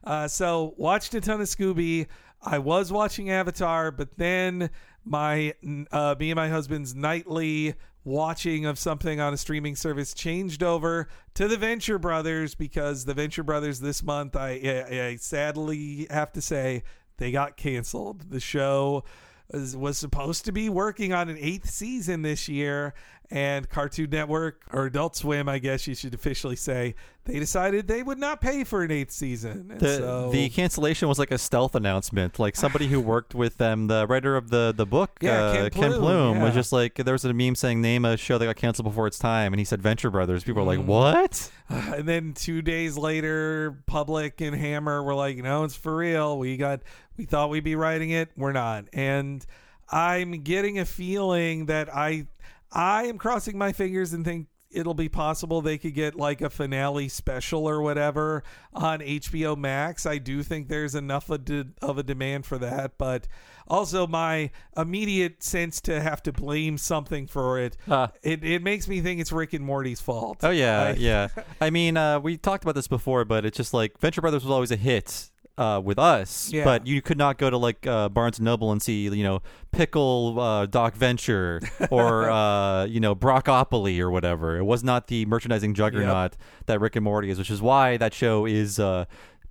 Uh, so watched a ton of Scooby. I was watching Avatar, but then my uh, me and my husband's nightly watching of something on a streaming service changed over to the Venture Brothers because the Venture Brothers this month I, I, I sadly have to say they got canceled. The show was, was supposed to be working on an eighth season this year, and Cartoon Network or Adult Swim, I guess you should officially say, they decided they would not pay for an eighth season. And The, so, the cancellation was like a stealth announcement. Like somebody who (sighs) worked with them, the writer of the the book, Yeah, uh, Ken Plume, Plume, was yeah. just like there was a meme saying name a show that got canceled before its time, and he said Venture Brothers. People were Mm. like, "What?" (sighs) and then two days later, Publick and Hammer were like, "No, it's for real. We got, we thought we'd be writing it. We're not." And I'm getting a feeling that I, I am crossing my fingers and think it'll be possible they could get like a finale special or whatever on HBO Max. I do think there's enough of, de- of a demand for that, but also my immediate sense to have to blame something for it. Ah. It, it makes me think it's Rick and Morty's fault. Oh yeah, I- yeah. I mean, uh, we talked about this before, but it's just like Venture Brothers was always a hit uh, with us, Yeah. but you could not go to like uh, Barnes and Noble and see, you know, Pickle uh, Doc Venture (laughs) or uh, you know Brockopoly or whatever. It was not the merchandising juggernaut that Rick and Morty is, which is why that show is.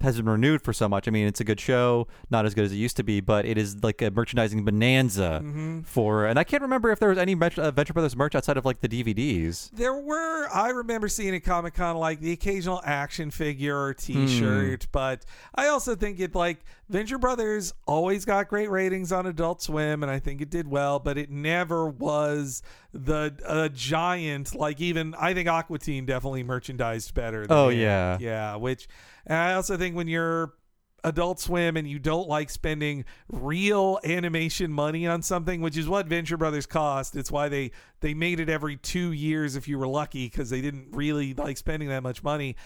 Has been renewed for so much. I mean, it's a good show, not as good as it used to be, but it is like a merchandising bonanza Mm-hmm. for. And I can't remember if there was any uh, Venture Brothers merch outside of like the DVDs. There were, I remember seeing at Comic Con like the occasional action figure or t shirt, but I also think it like Venture Brothers always got great ratings on Adult Swim, and I think it did well, but it never was the a giant like even I think Aqua Teen definitely merchandised better. Than Oh, it. yeah. yeah. Which and I also think when you're Adult Swim and you don't like spending real animation money on something, which is what Venture Brothers cost. It's why they they made it every 2 years if you were lucky because they didn't really like spending that much money.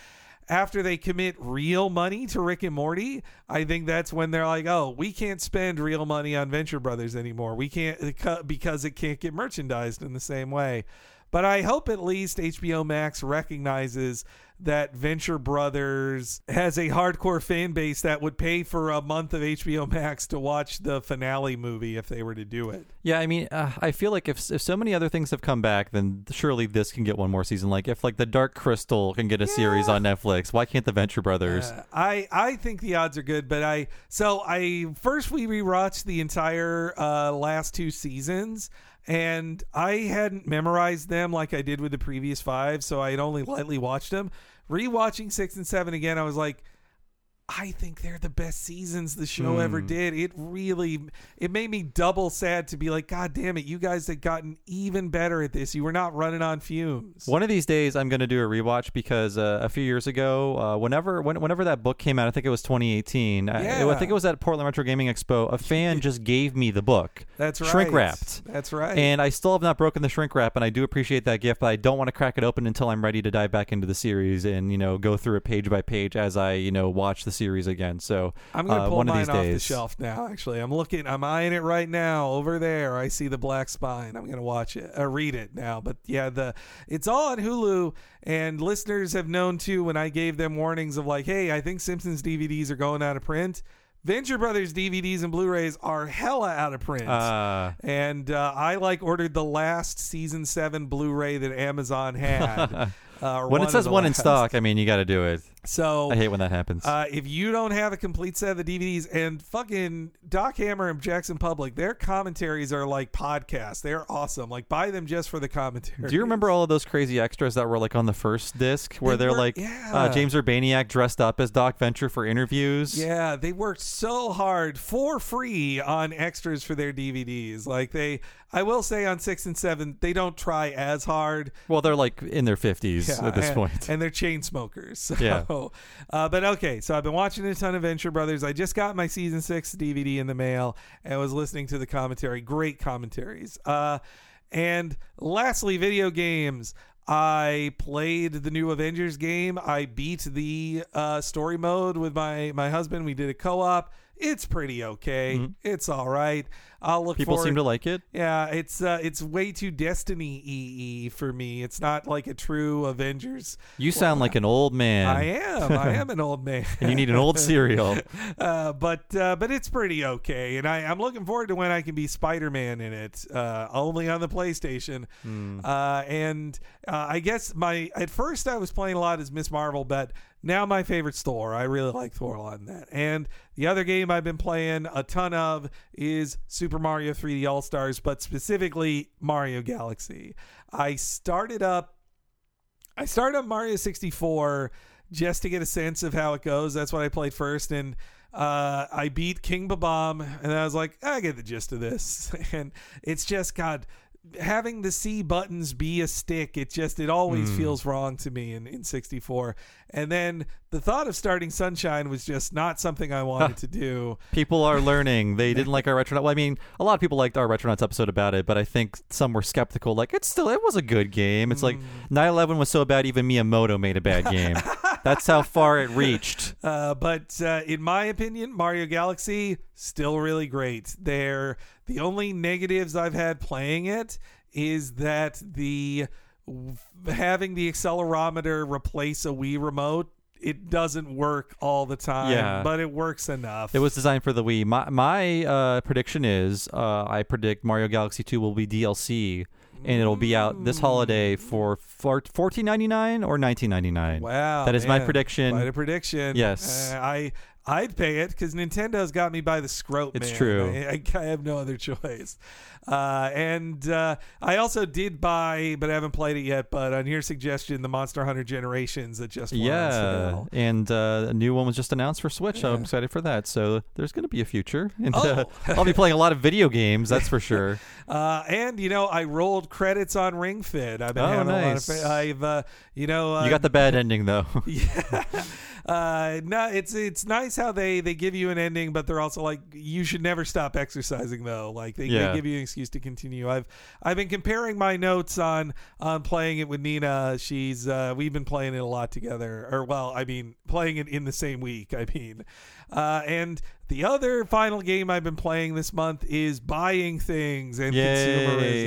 After they commit real money to Rick and Morty, I think that's when they're like, "Oh, we can't spend real money on Venture Brothers anymore. We can't because it can't get merchandised in the same way." But I hope at least HBO Max recognizes that Venture Brothers has a hardcore fan base that would pay for a month of HBO Max to watch the finale movie if they were to do it. Yeah, I mean, uh, I feel like if if so many other things have come back, then surely this can get one more season. Like if like the Dark Crystal can get a series on Netflix, why can't the Venture Brothers? Uh, I I think the odds are good, but I so I first we rewatched the entire uh, last two seasons. And I hadn't memorized them like I did with the previous five, so I had only lightly watched them. Rewatching six and seven again, I was like, I think they're the best seasons the show ever did. It really it made me double sad to be like, God damn it, you guys had gotten even better at this. You were not running on fumes. One of these days, I'm going to do a rewatch because uh, a few years ago, uh, whenever when, whenever that book came out, I think it was 2018. I- Yeah. I, think it was at Portland Retro Gaming Expo. A fan just gave me the book. That's right. Shrink wrapped. That's right. And I still have not broken the shrink wrap, and I do appreciate that gift. But I don't want to crack it open until I'm ready to dive back into the series and you know go through it page by page as I you know watch the series again. So I'm gonna uh, pull one mine of these off days. the shelf now. Actually, I'm looking. I'm eyeing it right now. Over there, I see the black spine. I'm gonna watch it. Uh, read it now. But yeah, the it's all on Hulu. And listeners have known too when I gave them warnings of like, hey, I think Simpsons DVDs are going out of print. Venture Brothers DVDs and Blu-rays are hella out of print. Uh, and uh, I like ordered the last season seven Blu-ray that Amazon had. (laughs) uh, when it says one in last. stock, I mean you got to do it. So I hate when that happens. uh, if you don't have a complete set of the DVDs and fucking Doc Hammer and Jackson Publick, their commentaries are like podcasts. They're awesome. Like buy them just for the commentary. Do you remember all of those crazy extras that were like on the first disc where They are like yeah. uh, James Urbaniak dressed up as Doc Venture for interviews? Yeah, they worked so hard for free on extras for their DVDs. Like they, I will say on six and seven, they don't try as hard. Well, they're like in their 50s Yeah, at this and, and they're chain smokers. So, Yeah. (laughs) uh, but okay, so I've been watching a ton of Venture Brothers. I just got my season six DVD in the mail and was listening to the commentary. Great commentaries. Uh, and lastly, video games. I played the new Avengers game. I beat the uh, story mode with my my husband. We did a co-op. It's pretty okay. It's all right. I'll look. People forward seem to like it. yeah, it's uh, it's way too Destiny EE for me. It's not like a true Avengers. You sound like an old man. I am. I am an old man. (laughs) and you need an old cereal. (laughs) uh, but uh, but it's pretty okay, and I, I'm looking forward to when I can be Spider Man in it, uh, only on the PlayStation. Uh, and uh, I guess my at first I was playing a lot as Miss Marvel, but now my favorite Thor. I really like Thor a lot in that. And the other game I've been playing a ton of is Super Mario 3D All Stars, but specifically Mario Galaxy. I started up I started up Mario 64 just to get a sense of how it goes. That's what I played first, and uh, I beat King Bob-omb, and I was like, I get the gist of this. (laughs) And it's just God having the C buttons be a stick. It just it always hmm. feels wrong to me in in 64. And then the thought of starting Sunshine was just not something I wanted to do. People are learning. They (laughs) didn't like our Retronauts. Well, I mean, a lot of people liked our Retronauts episode about it, but I think some were skeptical. Like, it's still, it was a good game. It's like hmm. 9 11 was so bad, even Miyamoto made a bad game. (laughs) That's how far it reached. (laughs) Uh, but uh, in my opinion, Mario Galaxy still really great. They're the only negatives I've had playing it is that the having the accelerometer replace a Wii remote. It doesn't work all the time, Yeah. but it works enough. It was designed for the Wii. My my uh, prediction is uh, I predict Mario Galaxy 2 will be DLC and it'll be out this holiday for four- $14.99 or $19.99. wow. That is my prediction. A prediction. Yes. Uh, I I'd pay it because Nintendo's got me by the scrote. It's man. true. I, I, I have no other choice. Uh, and uh, I also did buy, but I haven't played it yet. But on your suggestion, the Monster Hunter Generations that just Yeah, and uh, a new one was just announced for Switch. so I'm excited for that. So there's going to be a future, (laughs) and uh, Oh. I'll be playing a lot of video games. That's for sure. (laughs) Uh, and you know, I rolled credits on Ring Fit. I've been Oh, having nice. a lot of. I've uh, you know, uh, you got the bad ending though. (laughs) Yeah. Uh, no, it's it's nice how they they give you an ending, but they're also like you should never stop exercising though. Like they, Yeah. they give you an excuse to continue. I've I've been comparing my notes on on playing it with Nina. She's uh, we've been playing it a lot together, or well, I mean playing it in the same week. I mean, uh, and the other final game I've been playing this month is buying things and Yay!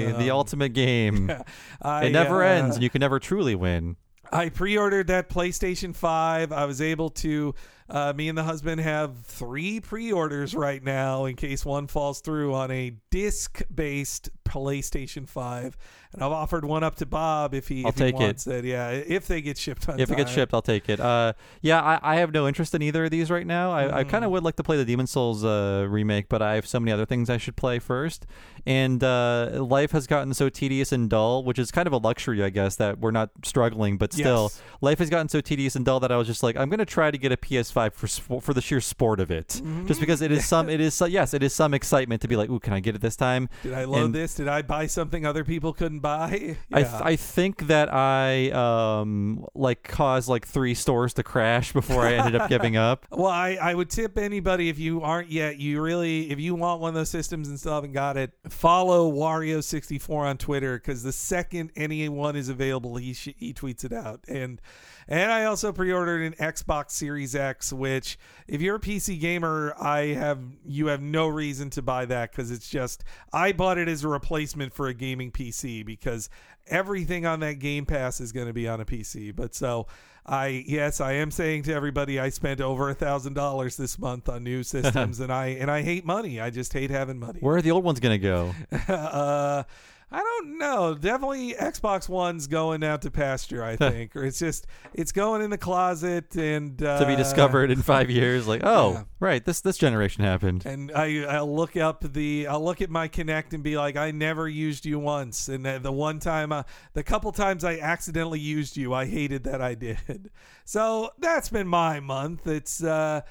consumerism. The ultimate game. (laughs) I, it never uh, ends, and you can never truly win. I pre-ordered that PlayStation 5. I was able to uh, me and the husband have three pre-orders right now in case one falls through on a disc-based PlayStation 5. And I've offered one up to Bob if he, I'll if take it. wants it. Yeah, if they get shipped on If it gets shipped, I'll take it. Uh, yeah, I, I have no interest in either of these right now. I, I Mm. kind of would like to play the Demon Souls uh, remake, but I have so many other things I should play first. And uh, life has gotten so tedious and dull, which is kind of a luxury, I guess, that we're not struggling. But still, Yes. life has gotten so tedious and dull that I was just like, I'm going to try to get a PS5 for for the sheer sport of it, Mm-hmm. just because it is some it is (laughs) so, yes, it is some excitement to be like, ooh, can I get it this time? Did I load And- this? Did I buy something other people couldn't buy? I, th- I think that I um like caused like three stores to crash before I ended up giving up. (laughs) Well, I, I would tip anybody if you aren't yet, you really, if you want one of those systems and still haven't got it, follow Wario64 on Twitter because the second anyone is available, he sh- he tweets it out. And and I also pre-ordered an Xbox Series X, which if you're a PC gamer, I have you have no reason to buy that because it's just I bought it as a replacement for a gaming PC because everything on that Game Pass is going to be on a PC. But so I yes, I am saying to everybody I spent over a thousand dollars this month on new (laughs) systems, and I and I hate money. I just hate having money. Where are the old ones gonna go? (laughs) uh, I don't know. Definitely Xbox One's going out to pasture. I think, or it's just it's going in the closet and uh, to be discovered in five (laughs) years? Like, oh, yeah. right, this this generation happened. And I, I'll look up the, I'll look at my Kinect and be like, I never used you once. And the, the one time, uh, the couple times I accidentally used you, I hated that I did. (laughs) So that's been my month. It's, uh,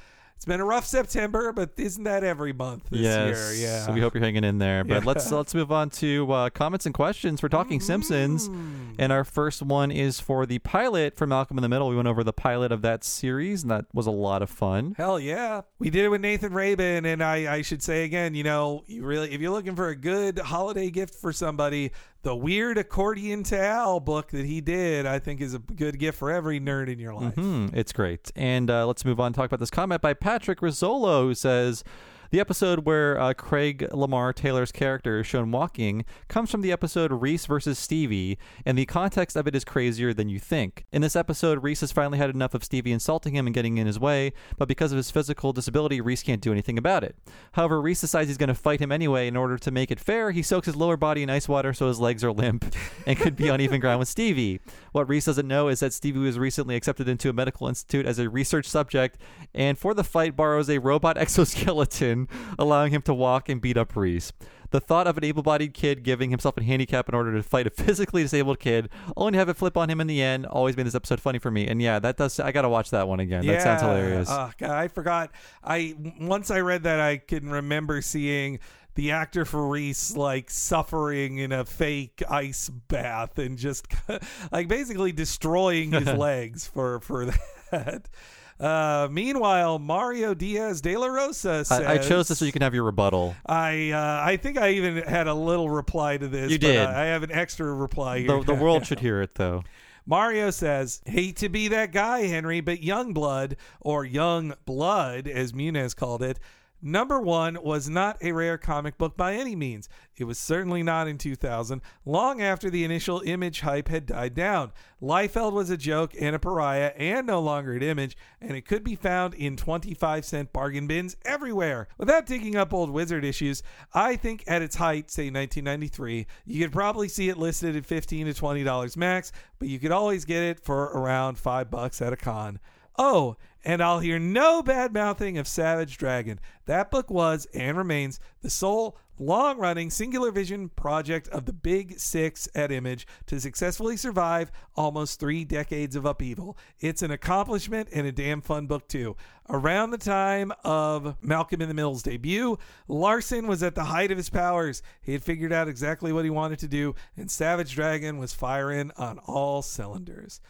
it's been a rough September, but isn't that every month this yes, year? Yeah. So we hope you're hanging in there. But Yeah. let's let's move on to uh, comments and questions for Talking Simpsons. Mm. And our first one is for the pilot for Malcolm in the Middle. We went over the pilot of that series, and that was a lot of fun. Hell yeah. We did it with Nathan Rabin, and I, I should say again, you know, you really if you're looking for a good holiday gift for somebody, the weird accordion to Al book that he did, I think is a good gift for every nerd in your life. Hmm, it's great. And uh, let's move on and talk about this comment by Patrick Rizzolo, who says. The episode where uh, Craig Lamar Taylor's character is shown walking comes from the episode Reese versus Stevie, and the context of it is crazier than you think. In this episode, Reese has finally had enough of Stevie insulting him and getting in his way, but because of his physical disability, Reese can't do anything about it. However, Reese decides he's going to fight him anyway. In order to make it fair, he soaks his lower body in ice water so his legs are limp (laughs) and could be on even ground with Stevie. What Reese doesn't know is that Stevie was recently accepted into a medical institute as a research subject, and for the fight borrows a robot (laughs) exoskeleton, allowing him to walk and beat up Reese. The thought of an able-bodied kid giving himself a handicap in order to fight a physically disabled kid, only to have it flip on him in the end, always made this episode funny for me. And yeah, that does. I gotta watch that one again. That sounds hilarious. Oh, God, I forgot. I once I read that I can remember seeing the actor for Reese like suffering in a fake ice bath and just (laughs) like basically destroying his (laughs) legs for for that. Uh, meanwhile, Mario Diaz de la Rosa says, I, I chose this so you can have your rebuttal. I uh, I think I even had a little reply to this. You but, did. uh, I have an extra reply here. The, the (laughs) world should hear it though. Mario says, Hate to be that guy, Henry, but Young Blood, or Young Blood, as Muniz called it, number one was not a rare comic book by any means. It was certainly not in 2000, long after the initial image hype had died down. Liefeld was a joke and a pariah and no longer at Image, and it could be found in 25 cent bargain bins everywhere. Without digging up old Wizard issues, I think at its height, say 1993, you could probably see it listed at 15 to $20 max, but you could always get it for around 5 bucks at a con. Oh, and I'll hear no bad mouthing of Savage Dragon. That book was and remains the sole long running singular vision project of the Big Six at Image to successfully survive almost three decades of upheaval. It's an accomplishment and a damn fun book, too. Around the time of Malcolm in the Middle's debut, Larsen was at the height of his powers. He had figured out exactly what he wanted to do, and Savage Dragon was firing on all cylinders.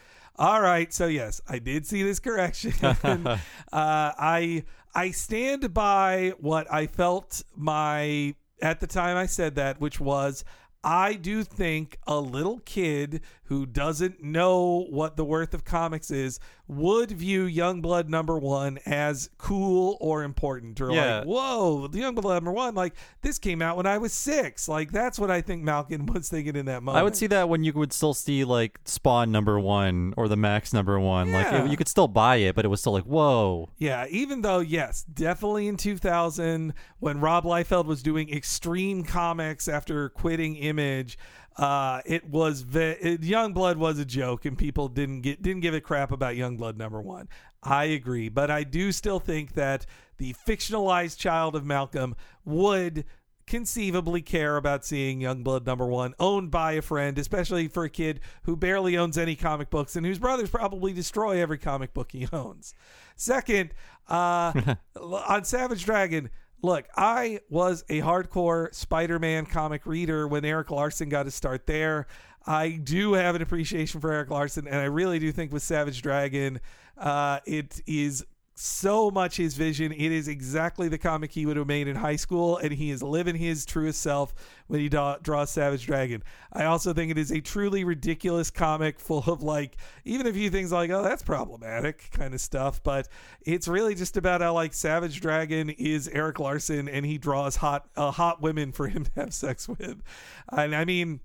All right, so yes, I did see this correction. (laughs) (laughs) uh, I I stand by what I felt my at the time I said that, which was I do think a little kid who doesn't know what the worth of comics is would view Youngblood number one as cool or important or Yeah. like, whoa, the Youngblood number one, like this came out when I was six. Like that's what I think Malcolm (laughs) was thinking in that moment. I would see that when you would still see like Spawn number one or the Maxx number one. Like it- you could still buy it, but it was still like, whoa. Yeah, even though, yes, definitely in 2000, when Rob Liefeld was doing extreme comics after quitting Image, uh, it was ve- it, Youngblood was a joke, and people didn't get didn't give a crap about Youngblood number one. I agree, but I do still think that the fictionalized child of Malcolm would conceivably care about seeing Youngblood number one owned by a friend, especially for a kid who barely owns any comic books and whose brothers probably destroy every comic book he owns. Second, uh, (laughs) on Savage Dragon, look, I was a hardcore Spider Man comic reader when Erik Larsen got to start there. I do have an appreciation for Erik Larsen, and I really do think with Savage Dragon, uh, it is so much his vision. It is exactly the comic he would have made in high school, and he is living his truest self when he da- draws Savage Dragon. I also think it is a truly ridiculous comic full of like even a few things like oh that's problematic kind of stuff, but it's really just about how like Savage Dragon is Erik Larsen and he draws hot uh, hot women for him to have sex with, and I mean.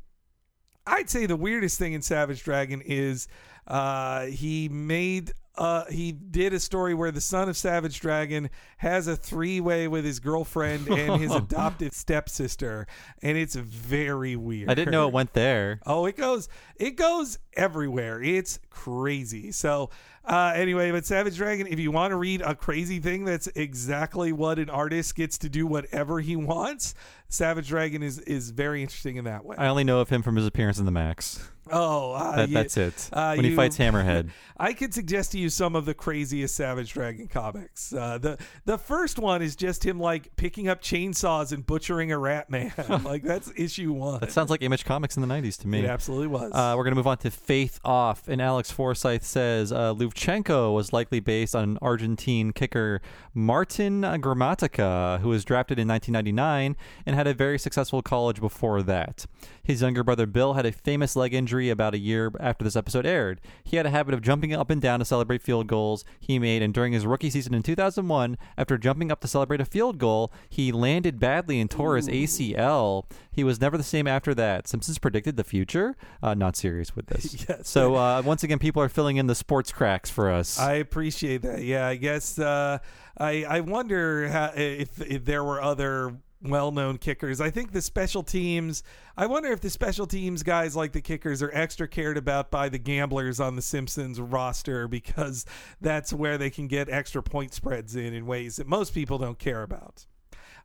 I'd say the weirdest thing in Savage Dragon is uh, he made uh, he did a story where the son of Savage Dragon has a three way with his girlfriend (laughs) and his adopted stepsister, and it's very weird. I didn't know it went there. Oh, it goes it goes everywhere. It's crazy. So uh, anyway, but Savage Dragon, if you want to read a crazy thing that's exactly what an artist gets to do whatever he wants, Savage Dragon is is very interesting in that way. I only know of him from his appearance in the Maxx. oh, uh, That, you- that's it. uh, when he fights Hammerhead. (laughs) I could suggest to you some of the craziest Savage Dragon comics. Uh, the the first one is just him like picking up chainsaws and butchering a rat man. (laughs) like that's issue one. That sounds like Image Comics in the 90s to me. it absolutely was. Uh, we're going to move on to Faith Off. And Alex Forsyth says uh, Luvchenko was likely based on an Argentine kicker, Martin Gramatica, who was drafted in 1999 and had a very successful college before that. His younger brother Bill had a famous leg injury about a year after this episode aired. He had a habit of jumping up and down to celebrate field goals he made, and during his rookie season in 2001, after jumping up to celebrate a field goal, he landed badly and tore his ACL. He was never the same after that. Simpsons predicted the future. Uh, not serious with this. (laughs) Yes. So uh, once again, people are filling in the sports cracks for us. I appreciate that. Yeah, I guess uh, I I wonder how, if, if there were other well-known kickers. I think the special teams. I wonder if the special teams guys like the kickers are extra cared about by the gamblers on the Simpsons roster because that's where they can get extra point spreads in in ways that most people don't care about.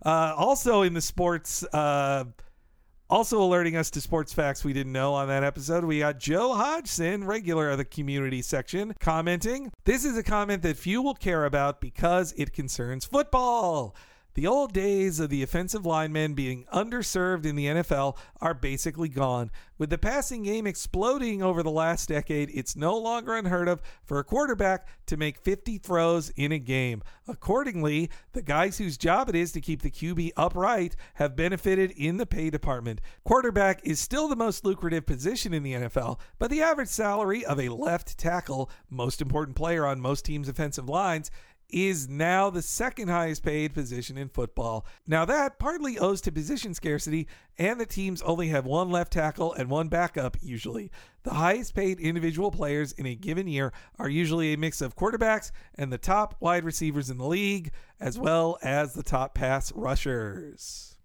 Uh, also in the sports. Uh, also alerting us to sports facts we didn't know on that episode, we got Joe Hodgson, regular of the community section, commenting. This is a comment that few will care about because it concerns football. The old days of the offensive linemen being underserved in the NFL are basically gone. With the passing game exploding over the last decade, it's no longer unheard of for a quarterback to make 50 throws in a game. Accordingly, the guys whose job it is to keep the QB upright have benefited in the pay department. Quarterback is still the most lucrative position in the NFL, but the average salary of a left tackle, most important player on most teams' offensive lines, is now the second highest paid position in football. Now, that partly owes to position scarcity, and the teams only have one left tackle and one backup usually. The highest paid individual players in a given year are usually a mix of quarterbacks and the top wide receivers in the league, as well as the top pass rushers.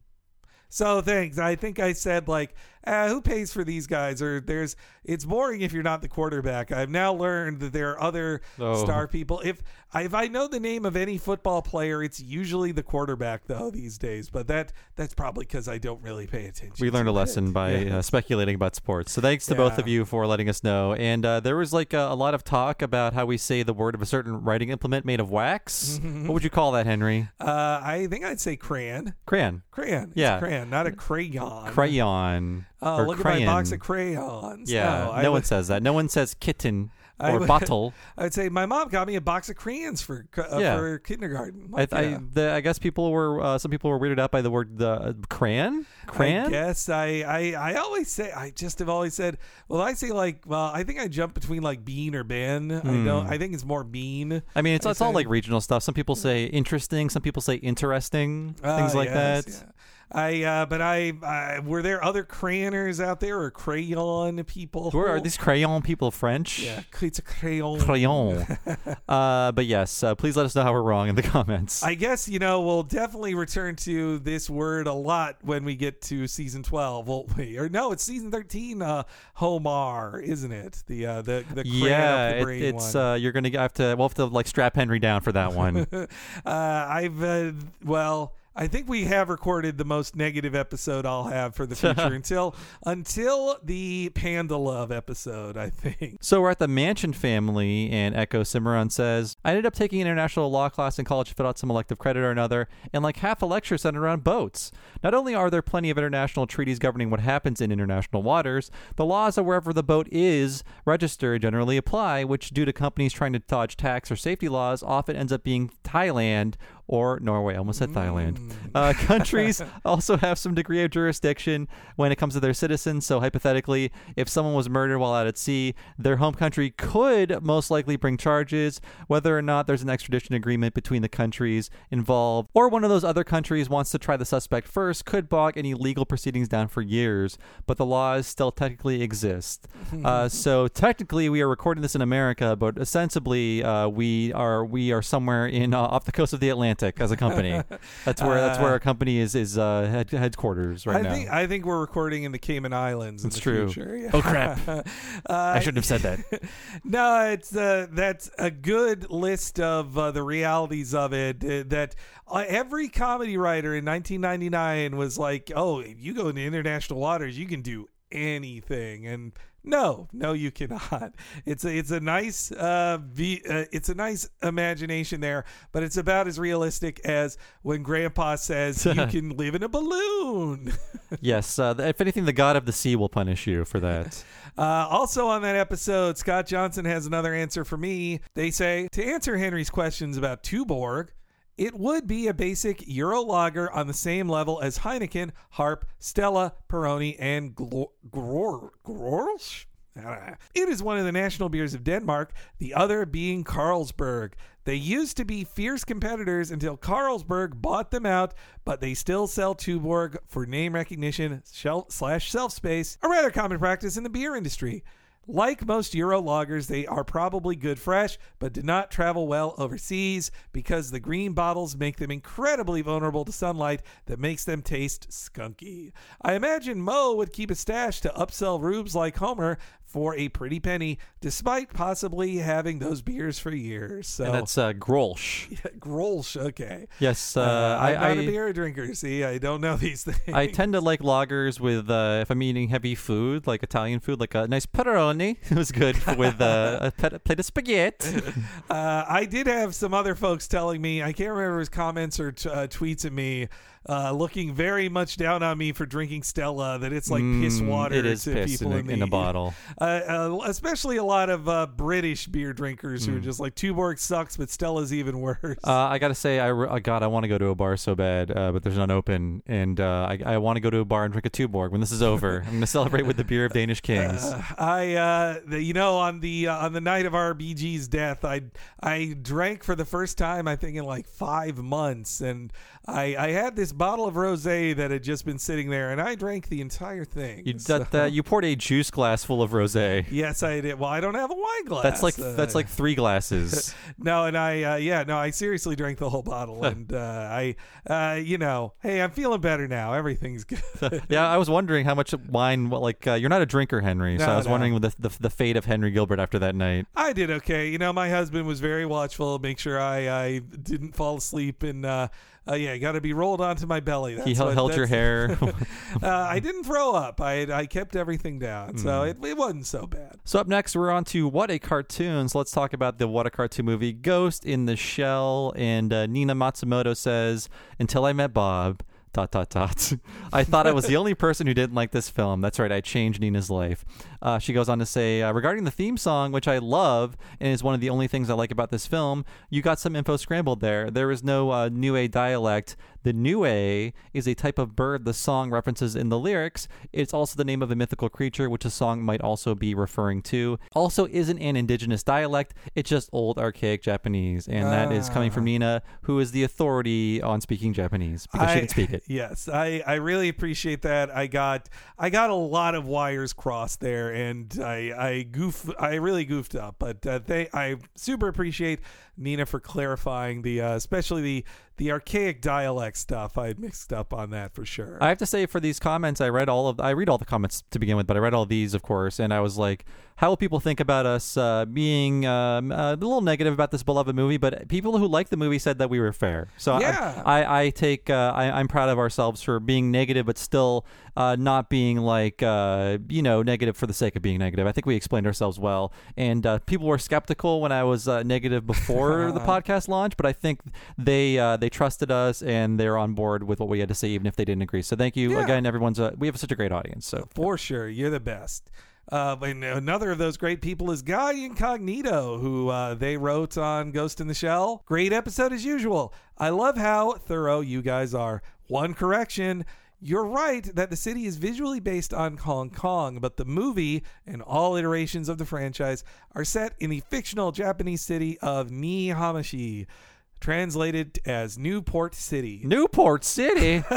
So thanks. I think I said like, uh, who pays for these guys? Or there's, it's boring if you're not the quarterback. I've now learned that there are other Oh. star people. If if I know the name of any football player, it's usually the quarterback though these days. But that that's probably because I don't really pay attention. we learned a lesson it. by (laughs) Yeah. uh, speculating about sports. So thanks to both of you for letting us know. And uh, there was like a, a lot of talk about how we say the word of a certain writing implement made of wax. Mm-hmm. (laughs) What would you call that, Henry? Uh, I think I'd say crayon. Crayon. Crayon. It's Yeah. crayon, not a crayon. Crayon. Oh, or look crayon. at my box of crayons. Yeah, no, I no one would- says that. No one says kitten. (laughs) I or would- bottle. (laughs) I would say my mom got me a box of crayons for uh, Yeah. for kindergarten. I, Like, I, yeah. the, I guess people were uh, some people were weirded out by the word the uh, crayon. Crayon. I I, I I always say I just have always said well I say like well I think I jump between like bean or ben I Hmm. don't I think it's more bean I mean, it's, I it's all like regional stuff. Some people say interesting. Some people say interesting. Ah, things like yes, that. yeah. I uh, but I, I were there other crayoners out there or crayon people Where are these crayon people French? yeah it's a crayon Crayon. (laughs) uh, but yes, uh, please let us know how we're wrong in the comments. I guess you know we'll definitely return to this word a lot when we get to season twelve, won't we? Or no, it's season thirteen. Uh, Homar, isn't it? The uh, the the crayon yeah, the it, brain it's one. uh, you're gonna have to we'll have to like strap Henry down for that one. (laughs) uh, I've uh, well, I think we have recorded the most negative episode I'll have for the future (laughs) until until the Panda Love episode. I think. So we're at the Mansion family, and Echo Cimarron says, I ended up taking an international law class in college to fill out some elective credit or another, and like half a lecture centered around boats. Not only are there plenty of international treaties governing what happens in international waters, the laws of wherever the boat is registered generally apply, which, due to companies trying to dodge tax or safety laws, often ends up being Thailand or Norway. I almost said Thailand. Uh, countries (laughs) also have some degree of jurisdiction when it comes to their citizens. So, hypothetically, if someone was murdered while out at sea, their home country could most likely bring charges, whether or not there's an extradition agreement between the countries involved, or one of those other countries wants to try the suspect first, could bog any legal proceedings down for years. But the laws still technically exist. uh, (laughs) so, technically, we are recording this in America, but ostensibly, uh, we are we are somewhere in uh, off the coast of the Atlantic as a company. (laughs) That's where that's where our company is is uh, head, headquarters right I now. think I think we're recording in the Cayman Islands. The true. Yeah. Oh, crap. (laughs) uh, I shouldn't have said that. (laughs) no, it's uh, that's a good list of uh, the realities of it. Uh, that uh, every comedy writer in 1999 was like, "Oh, if you go into international waters, you can do anything," and no, no, you cannot. (laughs) It's a it's a nice uh, v, uh it's a nice imagination there, but it's about as realistic as when Grandpa says you (laughs) can live in a balloon. (laughs) yes. Uh, if anything, the god of the sea will punish you for that. Uh, also on that episode, Scott Johnson has another answer for me. They say to answer Henry's questions about Tuborg, it would be a basic Euro lager on the same level as Heineken, Harp, Stella, Peroni, and Glor- Gror- Grorsch? Know. It is one of the national beers of Denmark, the other being Carlsberg. They used to be fierce competitors until Carlsberg bought them out, but they still sell Tuborg for name recognition slash shelf space, a rather common practice in the beer industry. Like most Euro lagers, they are probably good fresh, but do not travel well overseas because the green bottles make them incredibly vulnerable to sunlight that makes them taste skunky. I imagine Mo would keep a stash to upsell rubes like Homer for a pretty penny, despite possibly having those beers for years. So And that's uh, Grolsch. (laughs) Grolsch, okay. Yes. Uh, Uh, I, I'm not a I, beer drinker. See, I don't know (laughs) these things. I tend to like lagers with uh, if I'm eating heavy food, like Italian food, like a nice pepperoni. (laughs) It was good with uh, a plate of spaghetti. Uh, I did have some other folks telling me, I can't remember his comments or t- uh, tweets at me, uh, looking very much down on me for drinking Stella, that it's like piss Mm, water It is to piss people in a, in, the, in a bottle. (laughs) Uh, uh, especially a lot of uh, British beer drinkers Mm. who are just like, Tuborg sucks, but Stella's even worse. Uh, I gotta say, I, re- God, I want to go to a bar so bad, uh, but there's none open, and uh, I, I want to go to a bar and drink a Tuborg when this is over. I'm gonna celebrate with the beer of Danish (laughs) kings. I, uh, the, you know, on the uh, on the night of RBG's death, I I drank for the first time, I think, in like five months, and I I had this bottle of rosé that had just been sitting there, and I drank the entire thing. You, So- that, that, you poured a juice glass full of rosé. yes, I did. Well, I don't have a wine glass. That's like Uh, that's like three glasses. (laughs) no, and I uh, yeah no, I seriously drank the whole bottle, and uh, I uh, you know, hey, I'm feeling better now. Everything's (laughs) good. (laughs) yeah, I was wondering how much wine. What, like uh, you're not a drinker, Henry, so No, I was no. wondering the, the the fate of Henry Gilbert after that night. I did okay. You know, my husband was very watchful, make sure I, I didn't fall asleep, and uh, uh, yeah, got to be rolled onto my belly. That's he held, what- held your (laughs) hair. uh, I didn't throw up. I I kept everything down, so Hmm. it, it wasn't so bad. So up next, we're on to What a Cartoon. So let's talk about the What a Cartoon movie, Ghost in the Shell. And uh, Nina Matsumoto says, "Until I met Bob." Dot dot dot. I thought I was the only person who didn't like this film. That's right, I changed Nina's life. Uh, she goes on to say uh, regarding the theme song, which I love and is one of the only things I like about this film. You got some info scrambled there. There is no uh, Nue dialect. The Nue is a type of bird the song references in the lyrics. It's also the name of a mythical creature, which the song might also be referring to. Also, isn't an indigenous dialect. It's just old archaic Japanese, and that is coming from Nina, who is the authority on speaking Japanese because she can speak it. (laughs) Yes, I, I really appreciate that. I got I got a lot of wires crossed there, and I I goof I really goofed up. But uh, they I super appreciate Nina for clarifying the uh, especially the the archaic dialect stuff. I had mixed up on that for sure. I have to say for these comments, I read all of I read all the comments to begin with, but I read all these, of course, and I was like, how will people think about us uh, being um, a little negative about this beloved movie? But people who like the movie said that we were fair. So I- Yeah. I, I, take uh, I, I'm proud of ourselves for being negative, but still uh, not being like uh, you know negative for the sake of being negative. I think we explained ourselves well, and uh, people were skeptical when I was uh, negative before (laughs) the podcast launch, but I think they uh, they trusted us and they're on board with what we had to say, even if they didn't agree. So thank you Yeah. again, everyone's. Uh, we have such a great audience. So For sure, you're the best. Uh, another of those great people is Guy Incognito, who uh, they wrote on Ghost in the Shell. Great episode as usual. I love how thorough you guys are. One correction. You're right that the city is visually based on Hong Kong, but the movie and all iterations of the franchise are set in the fictional Japanese city of Nihamashi, translated as Newport City. Newport City. (laughs)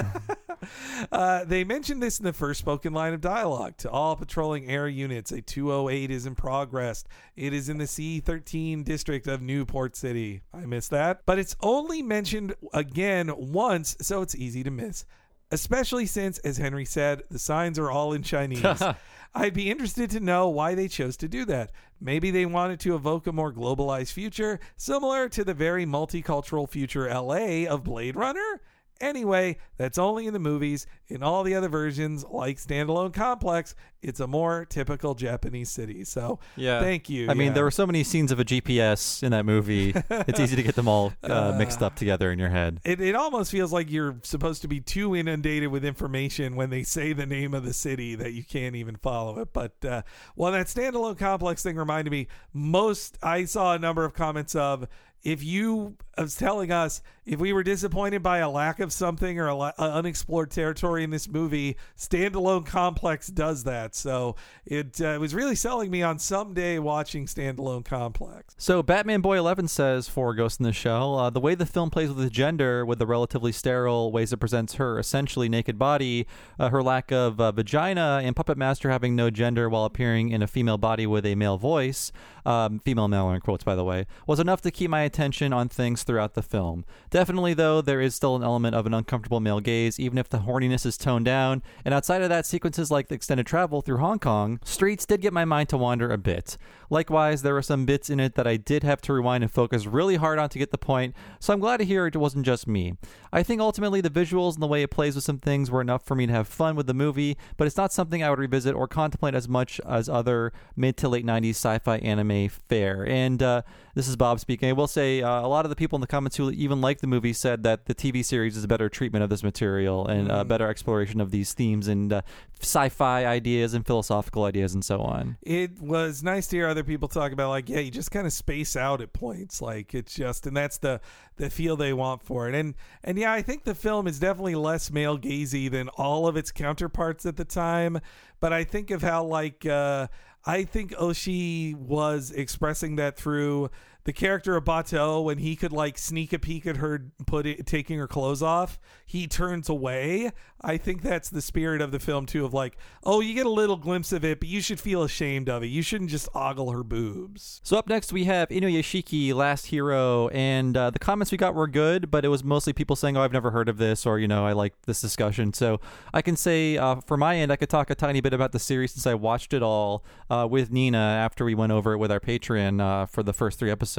Uh, they mentioned this in the first spoken line of dialogue. To all patrolling air units, a 208 is in progress. It is in the C13 district of Newport City. I missed that. But it's only mentioned again once, so it's easy to miss. Especially since, as Henry said, the signs are all in Chinese. (laughs) I'd be interested to know why they chose to do that. Maybe they wanted to evoke a more globalized future, similar to the very multicultural future LA of Blade Runner? Anyway, that's only in the movies. In all the other versions, like Standalone Complex, it's a more typical Japanese city. So, Yeah. thank you. I mean, there were so many scenes of a GPS in that movie. (laughs) it's easy to get them all uh, mixed up together in your head. It, it almost feels like you're supposed to be too inundated with information when they say the name of the city that you can't even follow it. But uh, well, that standalone complex thing reminded me. Most I saw a number of comments of if you was telling us if we were disappointed by a lack of something or a la- unexplored territory in this movie, standalone complex does that. So it uh, was really selling me on someday watching standalone complex. So, Batman Boy 11 says for Ghost in the Shell, uh, the way the film plays with gender, with the relatively sterile ways it presents her essentially naked body, uh, her lack of uh, vagina, and Puppet Master having no gender while appearing in a female body with a male voice, um, female male in quotes, by the way, was enough to keep my attention on things throughout the film. Definitely, though, there is still an element of an uncomfortable male gaze, even if the horniness is toned down. And outside of that, sequences like the extended travel through Hong Kong streets did get my mind to wander a bit. Likewise, there were some bits in it that I did have to rewind and focus really hard on to get the point, so I'm glad to hear it wasn't just me. I think ultimately the visuals and the way it plays with some things were enough for me to have fun with the movie, but it's not something I would revisit or contemplate as much as other mid to late 90s sci fi anime fare. And uh, this is Bob speaking. I will say uh, a lot of the people in the comments who even liked the movie said that the TV series is a better treatment of this material and a better exploration of these themes and uh, sci fi ideas and philosophical ideas and so on. it was nice to hear other people talk about like yeah you just kind of space out at points. Like it's just and that's the the feel they want for it. And and yeah i think the film is definitely less male gazy than all of its counterparts at the time. But i think of how like uh i think Oshii was expressing that through the character of Batou, when he could like sneak a peek at her put it, taking her clothes off, he turns away. I think that's the spirit of the film too. Of like, oh, you get a little glimpse of it, but you should feel ashamed of it. You shouldn't just ogle her boobs. So up next we have Inuyashiki, Last Hero, and uh, the comments we got were good, but it was mostly people saying, "Oh, I've never heard of this," or you know, "I like this discussion." So I can say, uh, for my end, I could talk a tiny bit about the series since I watched it all uh, with Nina after we went over it with our Patreon uh, for the first three episodes.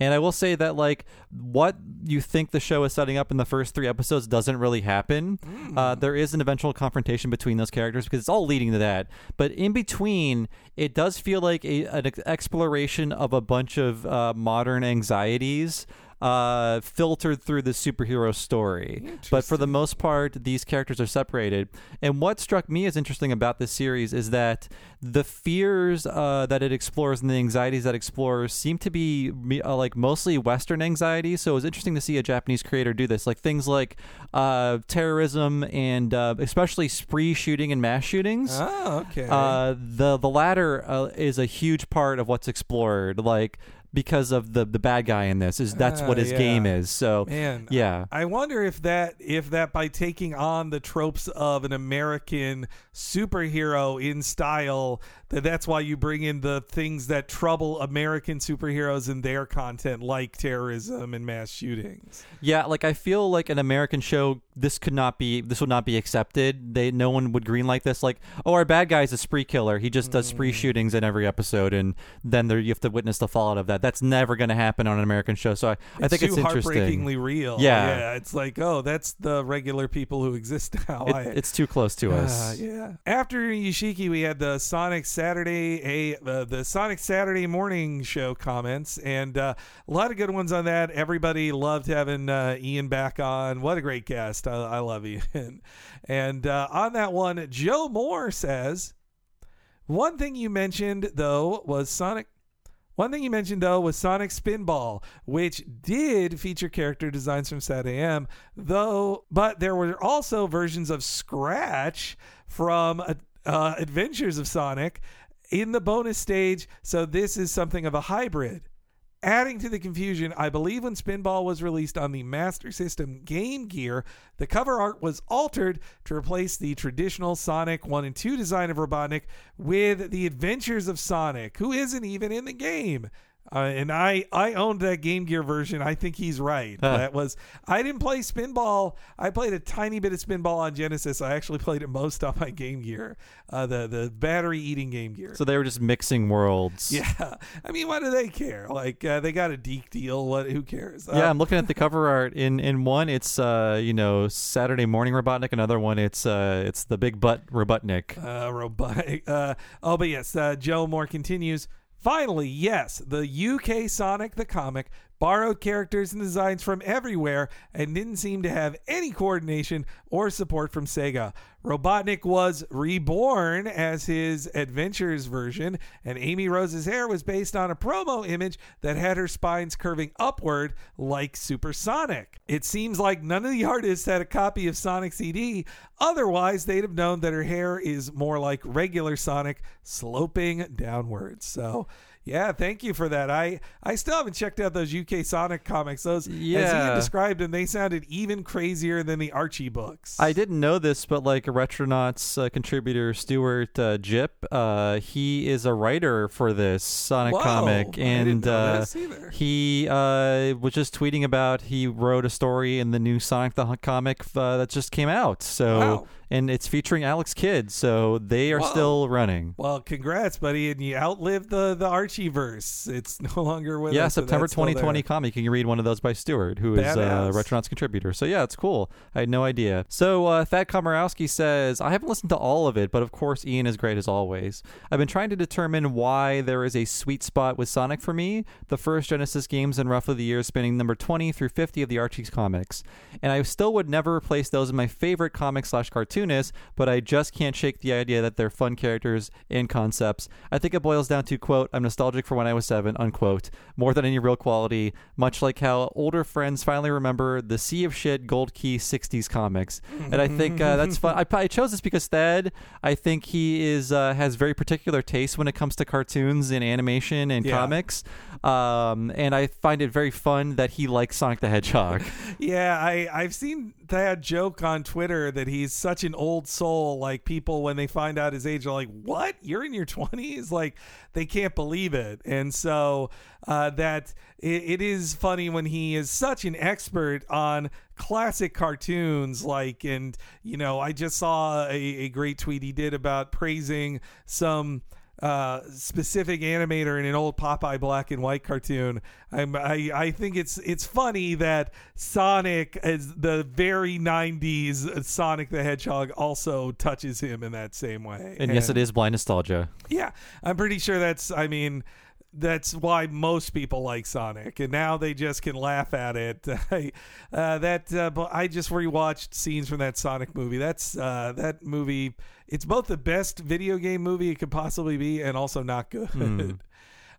And I will say that like what you think the show is setting up in the first three episodes doesn't really happen. Uh, there is an eventual confrontation between those characters because it's all leading to that. But in between, it does feel like a, an exploration of a bunch of uh, modern anxieties. Uh, filtered through the superhero story. But for the most part, these characters are separated. And what struck me as interesting about this series is that the fears uh, that it explores and the anxieties that it explores seem to be uh, like mostly Western anxieties. So it was interesting to see a Japanese creator do this, like things like uh, terrorism and uh, especially spree shooting and mass shootings. Oh, okay. Uh, the the latter uh, is a huge part of what's explored, like because of the the bad guy in this is that's what Ah, his yeah. game is. So Man, yeah. I wonder if that if that by taking on the tropes of an American superhero in style, that that's why you bring in the things that trouble American superheroes in their content, like terrorism and mass shootings. Yeah, like I feel like an American show, this could not be, this would not be accepted. They, no one would green like this. Like, oh, our bad guy's a spree killer. He just does Mm. spree shootings in every episode, and then there you have to witness the fallout of that. That's never going to happen on an American show. So I, I think it's interesting. heartbreakingly real. Yeah. yeah. It's like, oh, that's the regular people who exist (laughs) now. It- I- it's too close to us. Uh, yeah. After Yoshiki, we had the Sonic Saturday a uh, the Sonic Saturday morning show comments, and uh, a lot of good ones on that. Everybody loved having uh, Ian back on. What a great guest! I, I love Ian. (laughs) And uh, on that one, Joe Moore says, one thing you mentioned though was Sonic. One thing you mentioned though was Sonic Spinball, which did feature character designs from Sat AM, though, but there were also versions of Scratch from uh, uh, Adventures of Sonic in the bonus stage. So this is something of a hybrid. Adding to the confusion, I believe when Spinball was released on the Master System Game Gear, the cover art was altered to replace the traditional Sonic 1 and 2 design of Robotnik with the Adventures of Sonic, who isn't even in the game. Uh, and I, I owned that Game Gear version. I think he's right. Huh. That was I didn't play Spinball. I played a tiny bit of Spinball on Genesis. I actually played it most on my Game Gear, uh, the the battery eating Game Gear. So they were just mixing worlds. Yeah, (laughs) I mean, why do they care? Like, uh, they got a Deke deal. What? Who cares? Yeah, Uh, I'm looking at the (laughs) cover art. In in one, it's uh, you know Saturday morning Robotnik. Another one, it's uh, it's the big butt Robotnik. uh, robotic. Uh, oh, but yes, uh, Joe Moore continues. Finally, yes, the UK Sonic the comic borrowed characters and designs from everywhere and didn't seem to have any coordination or support from Sega. Robotnik was reborn as his Adventures version, and Amy Rose's hair was based on a promo image that had her spines curving upward like Supersonic. It seems like none of the artists had a copy of Sonic CD, otherwise, they'd have known that her hair is more like regular Sonic, sloping downwards. So. Yeah, thank you for that. I, I still haven't checked out those UK Sonic comics. Those, as Yeah. Ian described them, they sounded even crazier than the Archie books. I didn't know this, but like Retronauts uh, contributor Stuart uh, Gipp, uh, he is a writer for this Sonic Whoa, comic, and uh, he uh, was just tweeting about he wrote a story in the new Sonic the Hunt comic uh, that just came out. So, Wow. And it's featuring Alex Kidd, so they are Whoa. still running. Well, congrats, buddy, and you outlived the the Archie verse. It's no longer with Yeah, us. so September that's still there. 2020 comic. You can read one of those by Stuart, who is a Badass. Retronauts contributor. So yeah, it's cool. I had no idea. So uh, Thad Komorowski says, I haven't listened to all of it, but of course Ian is great as always. I've been trying to determine why there is a sweet spot with Sonic for me. The first Genesis games in roughly the years spanning number 20 through 50 of the Archie's comics, and I still would never replace those in my favorite comic slash cartoonists. But I just can't shake the idea that they're fun characters and concepts. I think it boils down to quote, I'm nostalgic for when I was seven, unquote, more than any real quality, much like how older friends finally remember the Sea of Shit Gold Key 60s comics. And I think uh, that's fun. I, I chose this because Thad, I think he is uh, has very particular taste when it comes to cartoons and animation and Yeah. comics. Um, and I find it very fun that he likes Sonic the Hedgehog. (laughs) Yeah, I I've seen that joke on Twitter that he's such an old soul. Like people when they find out his age are like, "What? You're in your 20s?" Like they can't believe it. And so uh, that it, it is funny when he is such an expert on classic cartoons like and you know i just saw a, a great tweet he did about praising some uh, specific animator in an old Popeye black and white cartoon. I'm, I I think it's it's funny that Sonic, as the very '90s Sonic the Hedgehog, also touches him in that same way. And yes, it is blind nostalgia. Yeah, I'm pretty sure that's. I mean, that's why most people like Sonic, and now they just can laugh at it. (laughs) uh, that uh, I just rewatched scenes from that Sonic movie. That's uh, that movie. It's both the best video game movie it could possibly be, and also not good.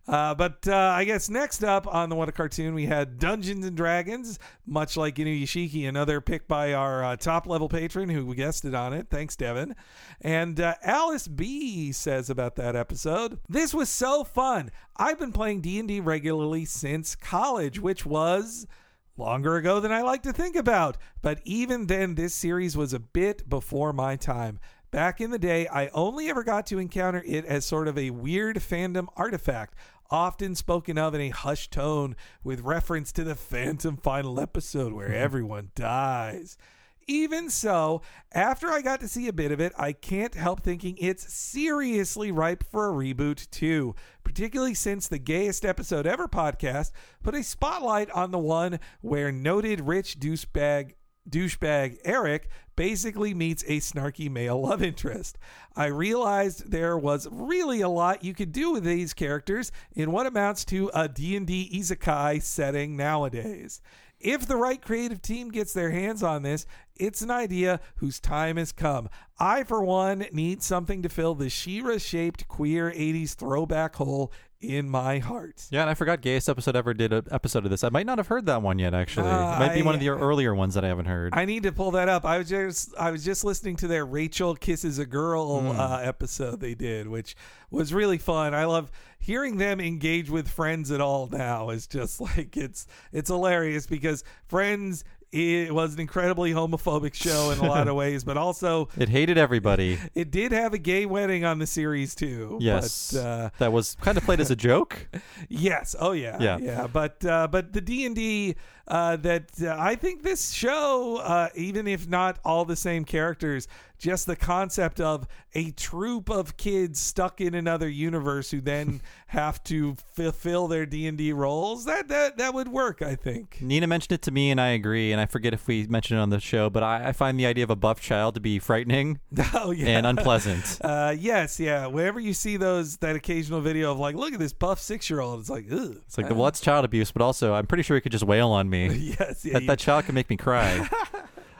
Uh, but uh, I guess next up on the What a Cartoon, we had Dungeons and Dragons, much like Inuyashiki, another pick by our uh, top level patron who guested on it. Thanks, Devin. And uh, Alice B says about that episode, "This was so fun. I've been playing D and D regularly since college, which was." Longer ago than I like to think about, but even then, this series was a bit before my time. Back in the day, I only ever got to encounter it as sort of a weird fandom artifact, often spoken of in a hushed tone with reference to the Phantom final episode where (laughs) everyone dies. Even so, after I got to see a bit of it, I can't help thinking it's seriously ripe for a reboot too, particularly since the Gayest Episode Ever podcast put a spotlight on the one where noted rich douchebag douchebag Eric basically meets a snarky male love interest. I realized there was really a lot you could do with these characters in what amounts to a D&D isekai setting nowadays. If the right creative team gets their hands on this, it's an idea whose time has come. I, for one, need something to fill the She-Ra shaped queer 80s throwback hole in my heart. Yeah, and I forgot Gayest Episode Ever did an episode of this. I might not have heard that one yet, actually. Uh, it might be one of the earlier ones that I haven't heard. I need to pull that up. I was just I was just listening to their Rachel kisses a girl Hmm. uh, episode they did, which was really fun. I love hearing them engage with friends at all. Now is just (laughs) like it's it's hilarious because Friends it was an incredibly homophobic show in a lot of (laughs) ways, but also it hated everybody. (laughs) it did have a gay wedding on the series too. Yes. but, uh, that was kind of played as a joke. (laughs) Yes. Oh yeah. Yeah. Yeah. But uh, but the D and D uh, that uh, I think this show, uh, even if not all the same characters, just the concept of a troop of kids stuck in another universe who then (laughs) have to fulfill their D and D roles that that that would work. I think. Nina mentioned it to me, and I agree. And I forget if we mentioned it on the show, but I, I find the idea of a buff child to be frightening (laughs) Oh yeah. and unpleasant. (laughs) uh, yes, yeah. Whenever you see those, that occasional video of like, look at this buff six year old, it's like, ugh. It's like, well, that's child abuse, but also I'm pretty sure he could just wail on me. (laughs) yes, yeah. that, you- that child can make me cry. (laughs)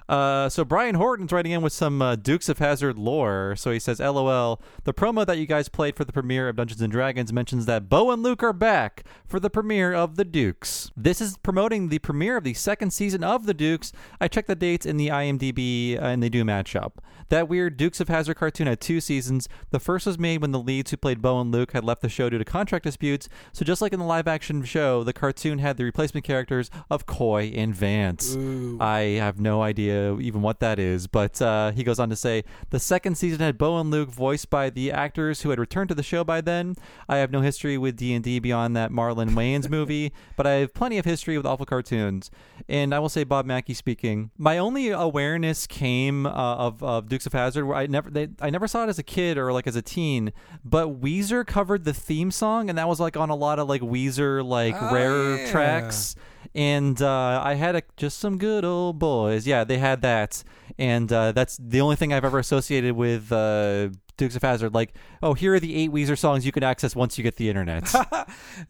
Uh, so Brian Horton's writing in with some uh, Dukes of Hazzard lore. So he says, "LOL, the promo that you guys played for the premiere of Dungeons and Dragons mentions that Bo and Luke are back for the premiere of The Dukes. This is promoting the premiere of the second season of The Dukes. I checked the dates in the IMDb, uh, and they do match up. That weird Dukes of Hazzard cartoon had two seasons. The first was made when the leads who played Bo and Luke had left the show due to contract disputes. So just like in the live-action show, the cartoon had the replacement characters of Coy and Vance. I have no idea even what that is, but uh, he goes on to say the second season had Bo and Luke voiced by the actors who had returned to the show by then. I have no history with D and D beyond that Marlon Wayans movie, (laughs) but I have plenty of history with awful cartoons. And I will say, Bob Mackey speaking, my only awareness came uh, of, of Dukes of Hazzard. Where I never they, I never saw it as a kid or like as a teen, but Weezer covered the theme song, and that was like on a lot of like Weezer like Oh, rare yeah. tracks and uh, I had a, just some good old boys. Yeah, they had that, and uh, that's the only thing I've ever associated with uh, Dukes of Hazzard. Like, oh, here are the eight Weezer songs you can access once you get the internet. (laughs)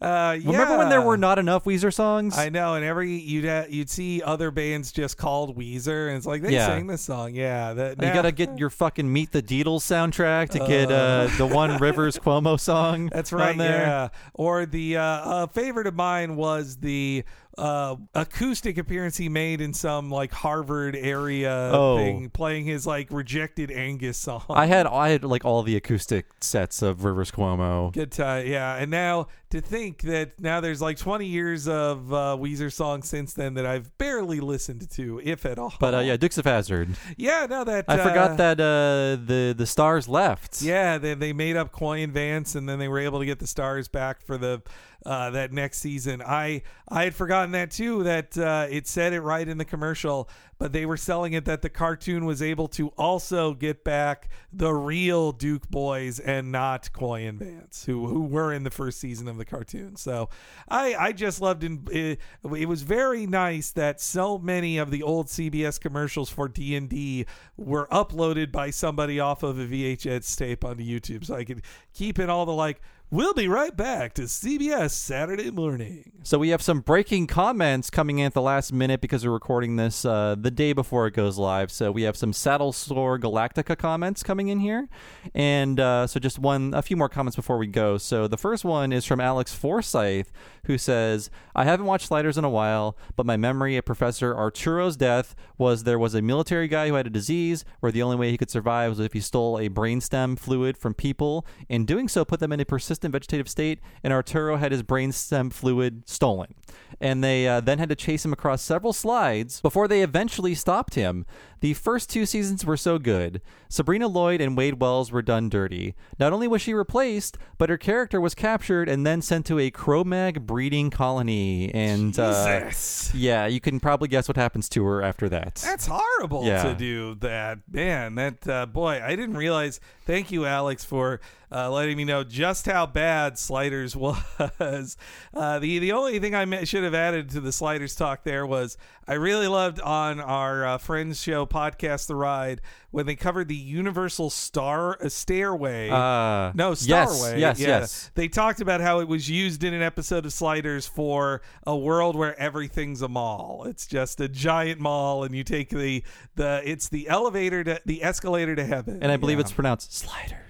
Uh, Remember when there were not enough Weezer songs? I know, and every you'd ha- you'd see other bands just called Weezer, and it's like they Yeah. sang this song. Yeah, that, you gotta get your fucking Meet the Deedles soundtrack to get uh, the one Rivers Cuomo song. (laughs) That's right. there. Yeah. Or the uh, uh, favorite of mine was the uh, acoustic appearance he made in some like Harvard area Oh. thing, playing his like rejected Angus song. I had I had like all the acoustic sets of Rivers Cuomo. Good time, yeah. And now to think that now there's like 20 years of uh, Weezer songs since then that I've barely listened to, if at all. But uh, yeah, Dukes of Hazzard. yeah, no, that I uh, forgot that uh, the the stars left. Yeah, they they made up Coy and Vance, and then they were able to get the stars back for the uh, that next season. I I had forgotten that too. That uh, it said it right in the commercial, but they were selling it that the cartoon was able to also get back the real Duke boys and not Coy and Vance, who who were in the first season of the cartoon. So I I just loved in, it. It was very nice that so many of the old CBS commercials for D and D were uploaded by somebody off of a VHS tape onto YouTube, so I could keep in all the like We'll be right back to CBS Saturday morning. So we have some breaking comments coming in at the last minute because we're recording this uh, the day before it goes live. So we have some Saddle Sore Galactica comments coming in here, and uh, so just one, a few more comments before we go. So the first one is from Alex Forsyth, who says, "I haven't watched Sliders in a while, but my memory of Professor Arturo's death was there was a military guy who had a disease where the only way he could survive was if he stole a brainstem fluid from people, and doing so put them in a persistent vegetative state, and Arturo had his brainstem fluid stolen. And they uh, then had to chase him across several slides before they eventually stopped him. The first two seasons were so good. Sabrina Lloyd and Wade Welles were done dirty. Not only was she replaced, but her character was captured and then sent to a Cro-Mag breeding colony. And uh, Jesus. yeah, you can probably guess what happens to her after that. That's horrible Yeah. to do that. Man, that uh, boy, I didn't realize. Thank you, Alex, for uh, letting me know just how bad Sliders (laughs) was. Uh, the the only thing I should have added to the Sliders talk there was I really loved on our uh, friends show podcast The Ride when they covered the Universal Star uh, Stairway. Uh, no, yes, Starway. yes, yeah. yes. They talked about how it was used in an episode of Sliders for a world where everything's a mall. It's just a giant mall, and you take the the it's the elevator to the escalator to heaven. and I believe Yeah. it's pronounced sliders.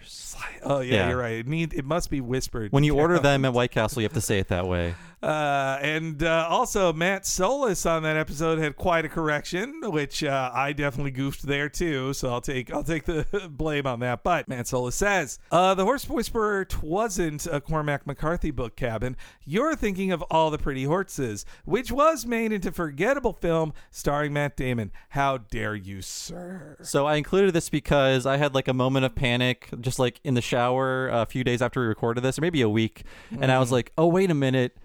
Oh yeah, Yeah. you're right. It need it must be whispered When you order them at White Castle, you have to say it that way. (laughs) Uh, and uh, also, Matt Solis on that episode had quite a correction, which uh, I definitely goofed there too. So I'll take I'll take the (laughs) blame on that. But Matt Solis says uh, the Horse Whisperer wasn't a Cormac McCarthy book cabin. You're thinking of All the Pretty Horses, which was made into forgettable film starring Matt Damon. How dare you, sir? So I included this because I had like a moment of panic, just like in the shower a few days after we recorded this, or maybe a week, and I was like, "Oh, wait a minute."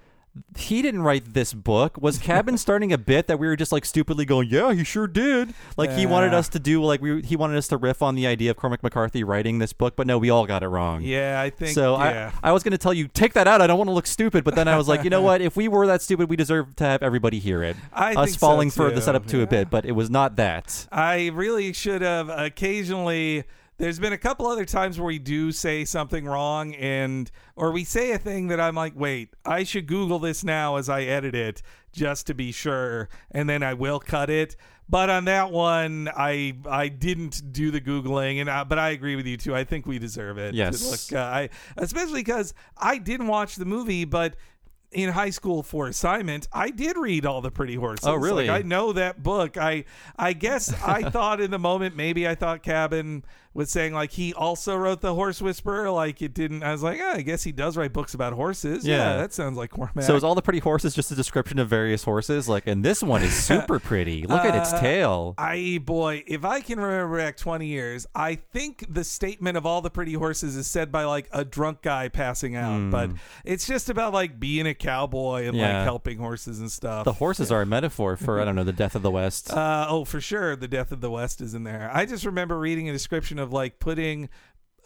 He didn't write this book. Was (laughs) Cabin starting a bit that we were just like stupidly going, "Yeah, he sure did." Like he wanted us to do like we he wanted us to riff on the idea of Cormac McCarthy writing this book, but no, we all got it wrong. Yeah, I think So yeah. I, I was going to tell you take that out. I don't want to look stupid, but then I was like, you know (laughs) what? If we were that stupid, we deserve to have everybody hear it. I Us think so, falling for the setup to Yeah. a bit, but it was not that. I really should have occasionally. There's been a couple other times where we do say something wrong, and or we say a thing that I'm like, wait, I should Google this now as I edit it just to be sure, and then I will cut it. But on that one, I I didn't do the googling, and I, but I agree with you too. I think we deserve it. Yes. Look, uh, I especially because I didn't watch the movie, but in high school for assignment, I did read all the Pretty Horses. Oh, really? Like, I know that book. I I guess I (laughs) thought in the moment maybe I thought Cabin was saying like he also wrote the Horse Whisperer. Like it didn't. I was like, oh, I guess he does write books about horses. Yeah, Yeah. that sounds like Cormac. So is all the pretty horses just a description of various horses? Like, and this one is (laughs) super pretty. Look at its Uh, tail. I boy, if I can remember back twenty years, I think the statement of all the pretty horses is said by like a drunk guy passing out. But it's just about like being a cowboy and like Hmm. Helping horses and stuff. The horses are a metaphor for I don't know the death of the West. (laughs) Uh, oh, for sure, the death of the West is in there. I just remember reading a description of like putting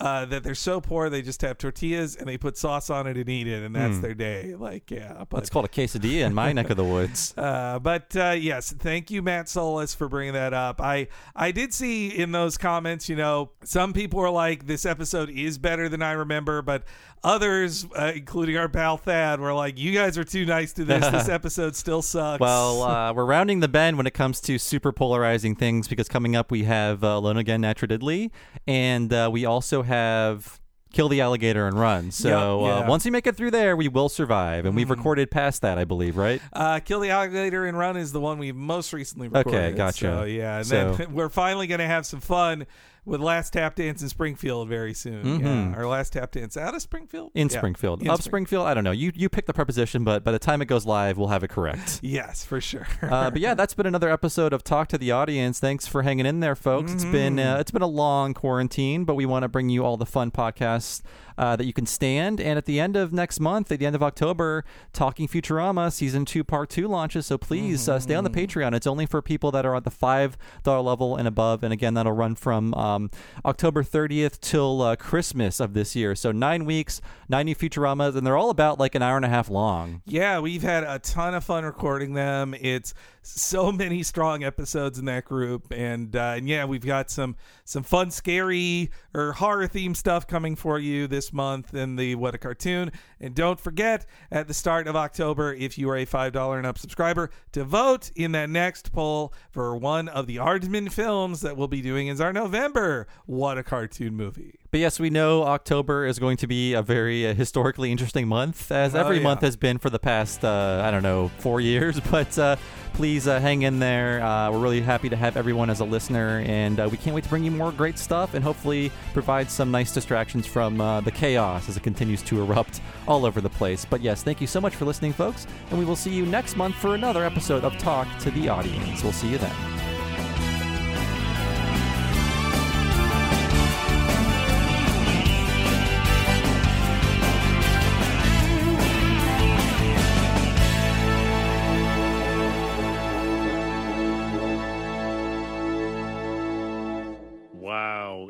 uh, that they're so poor they just have tortillas and they put sauce on it and eat it, and that's their day. Like, yeah, but It's called a quesadilla in my neck of the woods. (laughs) uh, but uh, yes, thank you, Matt Solis, for bringing that up. I I did see in those comments, you know, some people were like, "This episode is better than I remember," but others, uh, including our pal Thad, were like, "You guys are too nice to this. this (laughs) episode still sucks." Well, (laughs) uh, we're rounding the bend when it comes to super polarizing things because coming up we have uh, Alone Again, Natura-Diddily, and uh, we also have Kill the Alligator and Run. So Yeah, Uh, once we make it through there, we will survive. And we've recorded past that, I believe, right? Uh, Kill the Alligator and Run is the one we've most recently recorded. Okay, gotcha. So, yeah, and So- then (laughs) we're finally going to have some fun with Last Tap Dance in Springfield very soon. Yeah, our Last Tap Dance out of Springfield? Mm-hmm. In Yeah, Springfield. in Up Spring- Springfield, I don't know. You you pick the preposition, but by the time it goes live, we'll have it correct. (laughs) Yes, for sure. uh, but yeah, that's been another episode of Talk to the Audience. Thanks for hanging in there, folks. It's been Mm-hmm. uh, it's been a long quarantine, but we want to bring you all the fun podcasts uh, that you can stand. And at the end of next month, at the end of October, Talking Futurama season two, part two launches. So please uh, stay on the Mm-hmm. Patreon. It's only for people that are at the five dollar level and above. And again, that'll run from um, October 30th till uh, Christmas of this year. So nine weeks, nine new Futuramas, and they're all about like an hour and a half long. Yeah, we've had a ton of fun recording them. It's so (laughs) many strong episodes in that group, and uh, and yeah, we've got some some fun, scary or horror theme stuff coming for you this this month in the What a Cartoon. And don't forget, at the start of October, if you are a $5 and up subscriber, to vote in that next poll for one of the Aardman films that we'll be doing as our November What a Cartoon movie. But yes, we know October is going to be a very uh, historically interesting month, as Oh, every yeah. month has been for the past, uh, I don't know, four years. (laughs) But uh, please uh, hang in there. Uh, we're really happy to have everyone as a listener, and uh, we can't wait to bring you more great stuff and hopefully provide some nice distractions from uh, the chaos as it continues to erupt all over the place. But yes, thank you so much for listening, folks, and we will see you next month for another episode of Talk to the Audience. We'll see you then.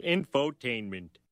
Infotainment.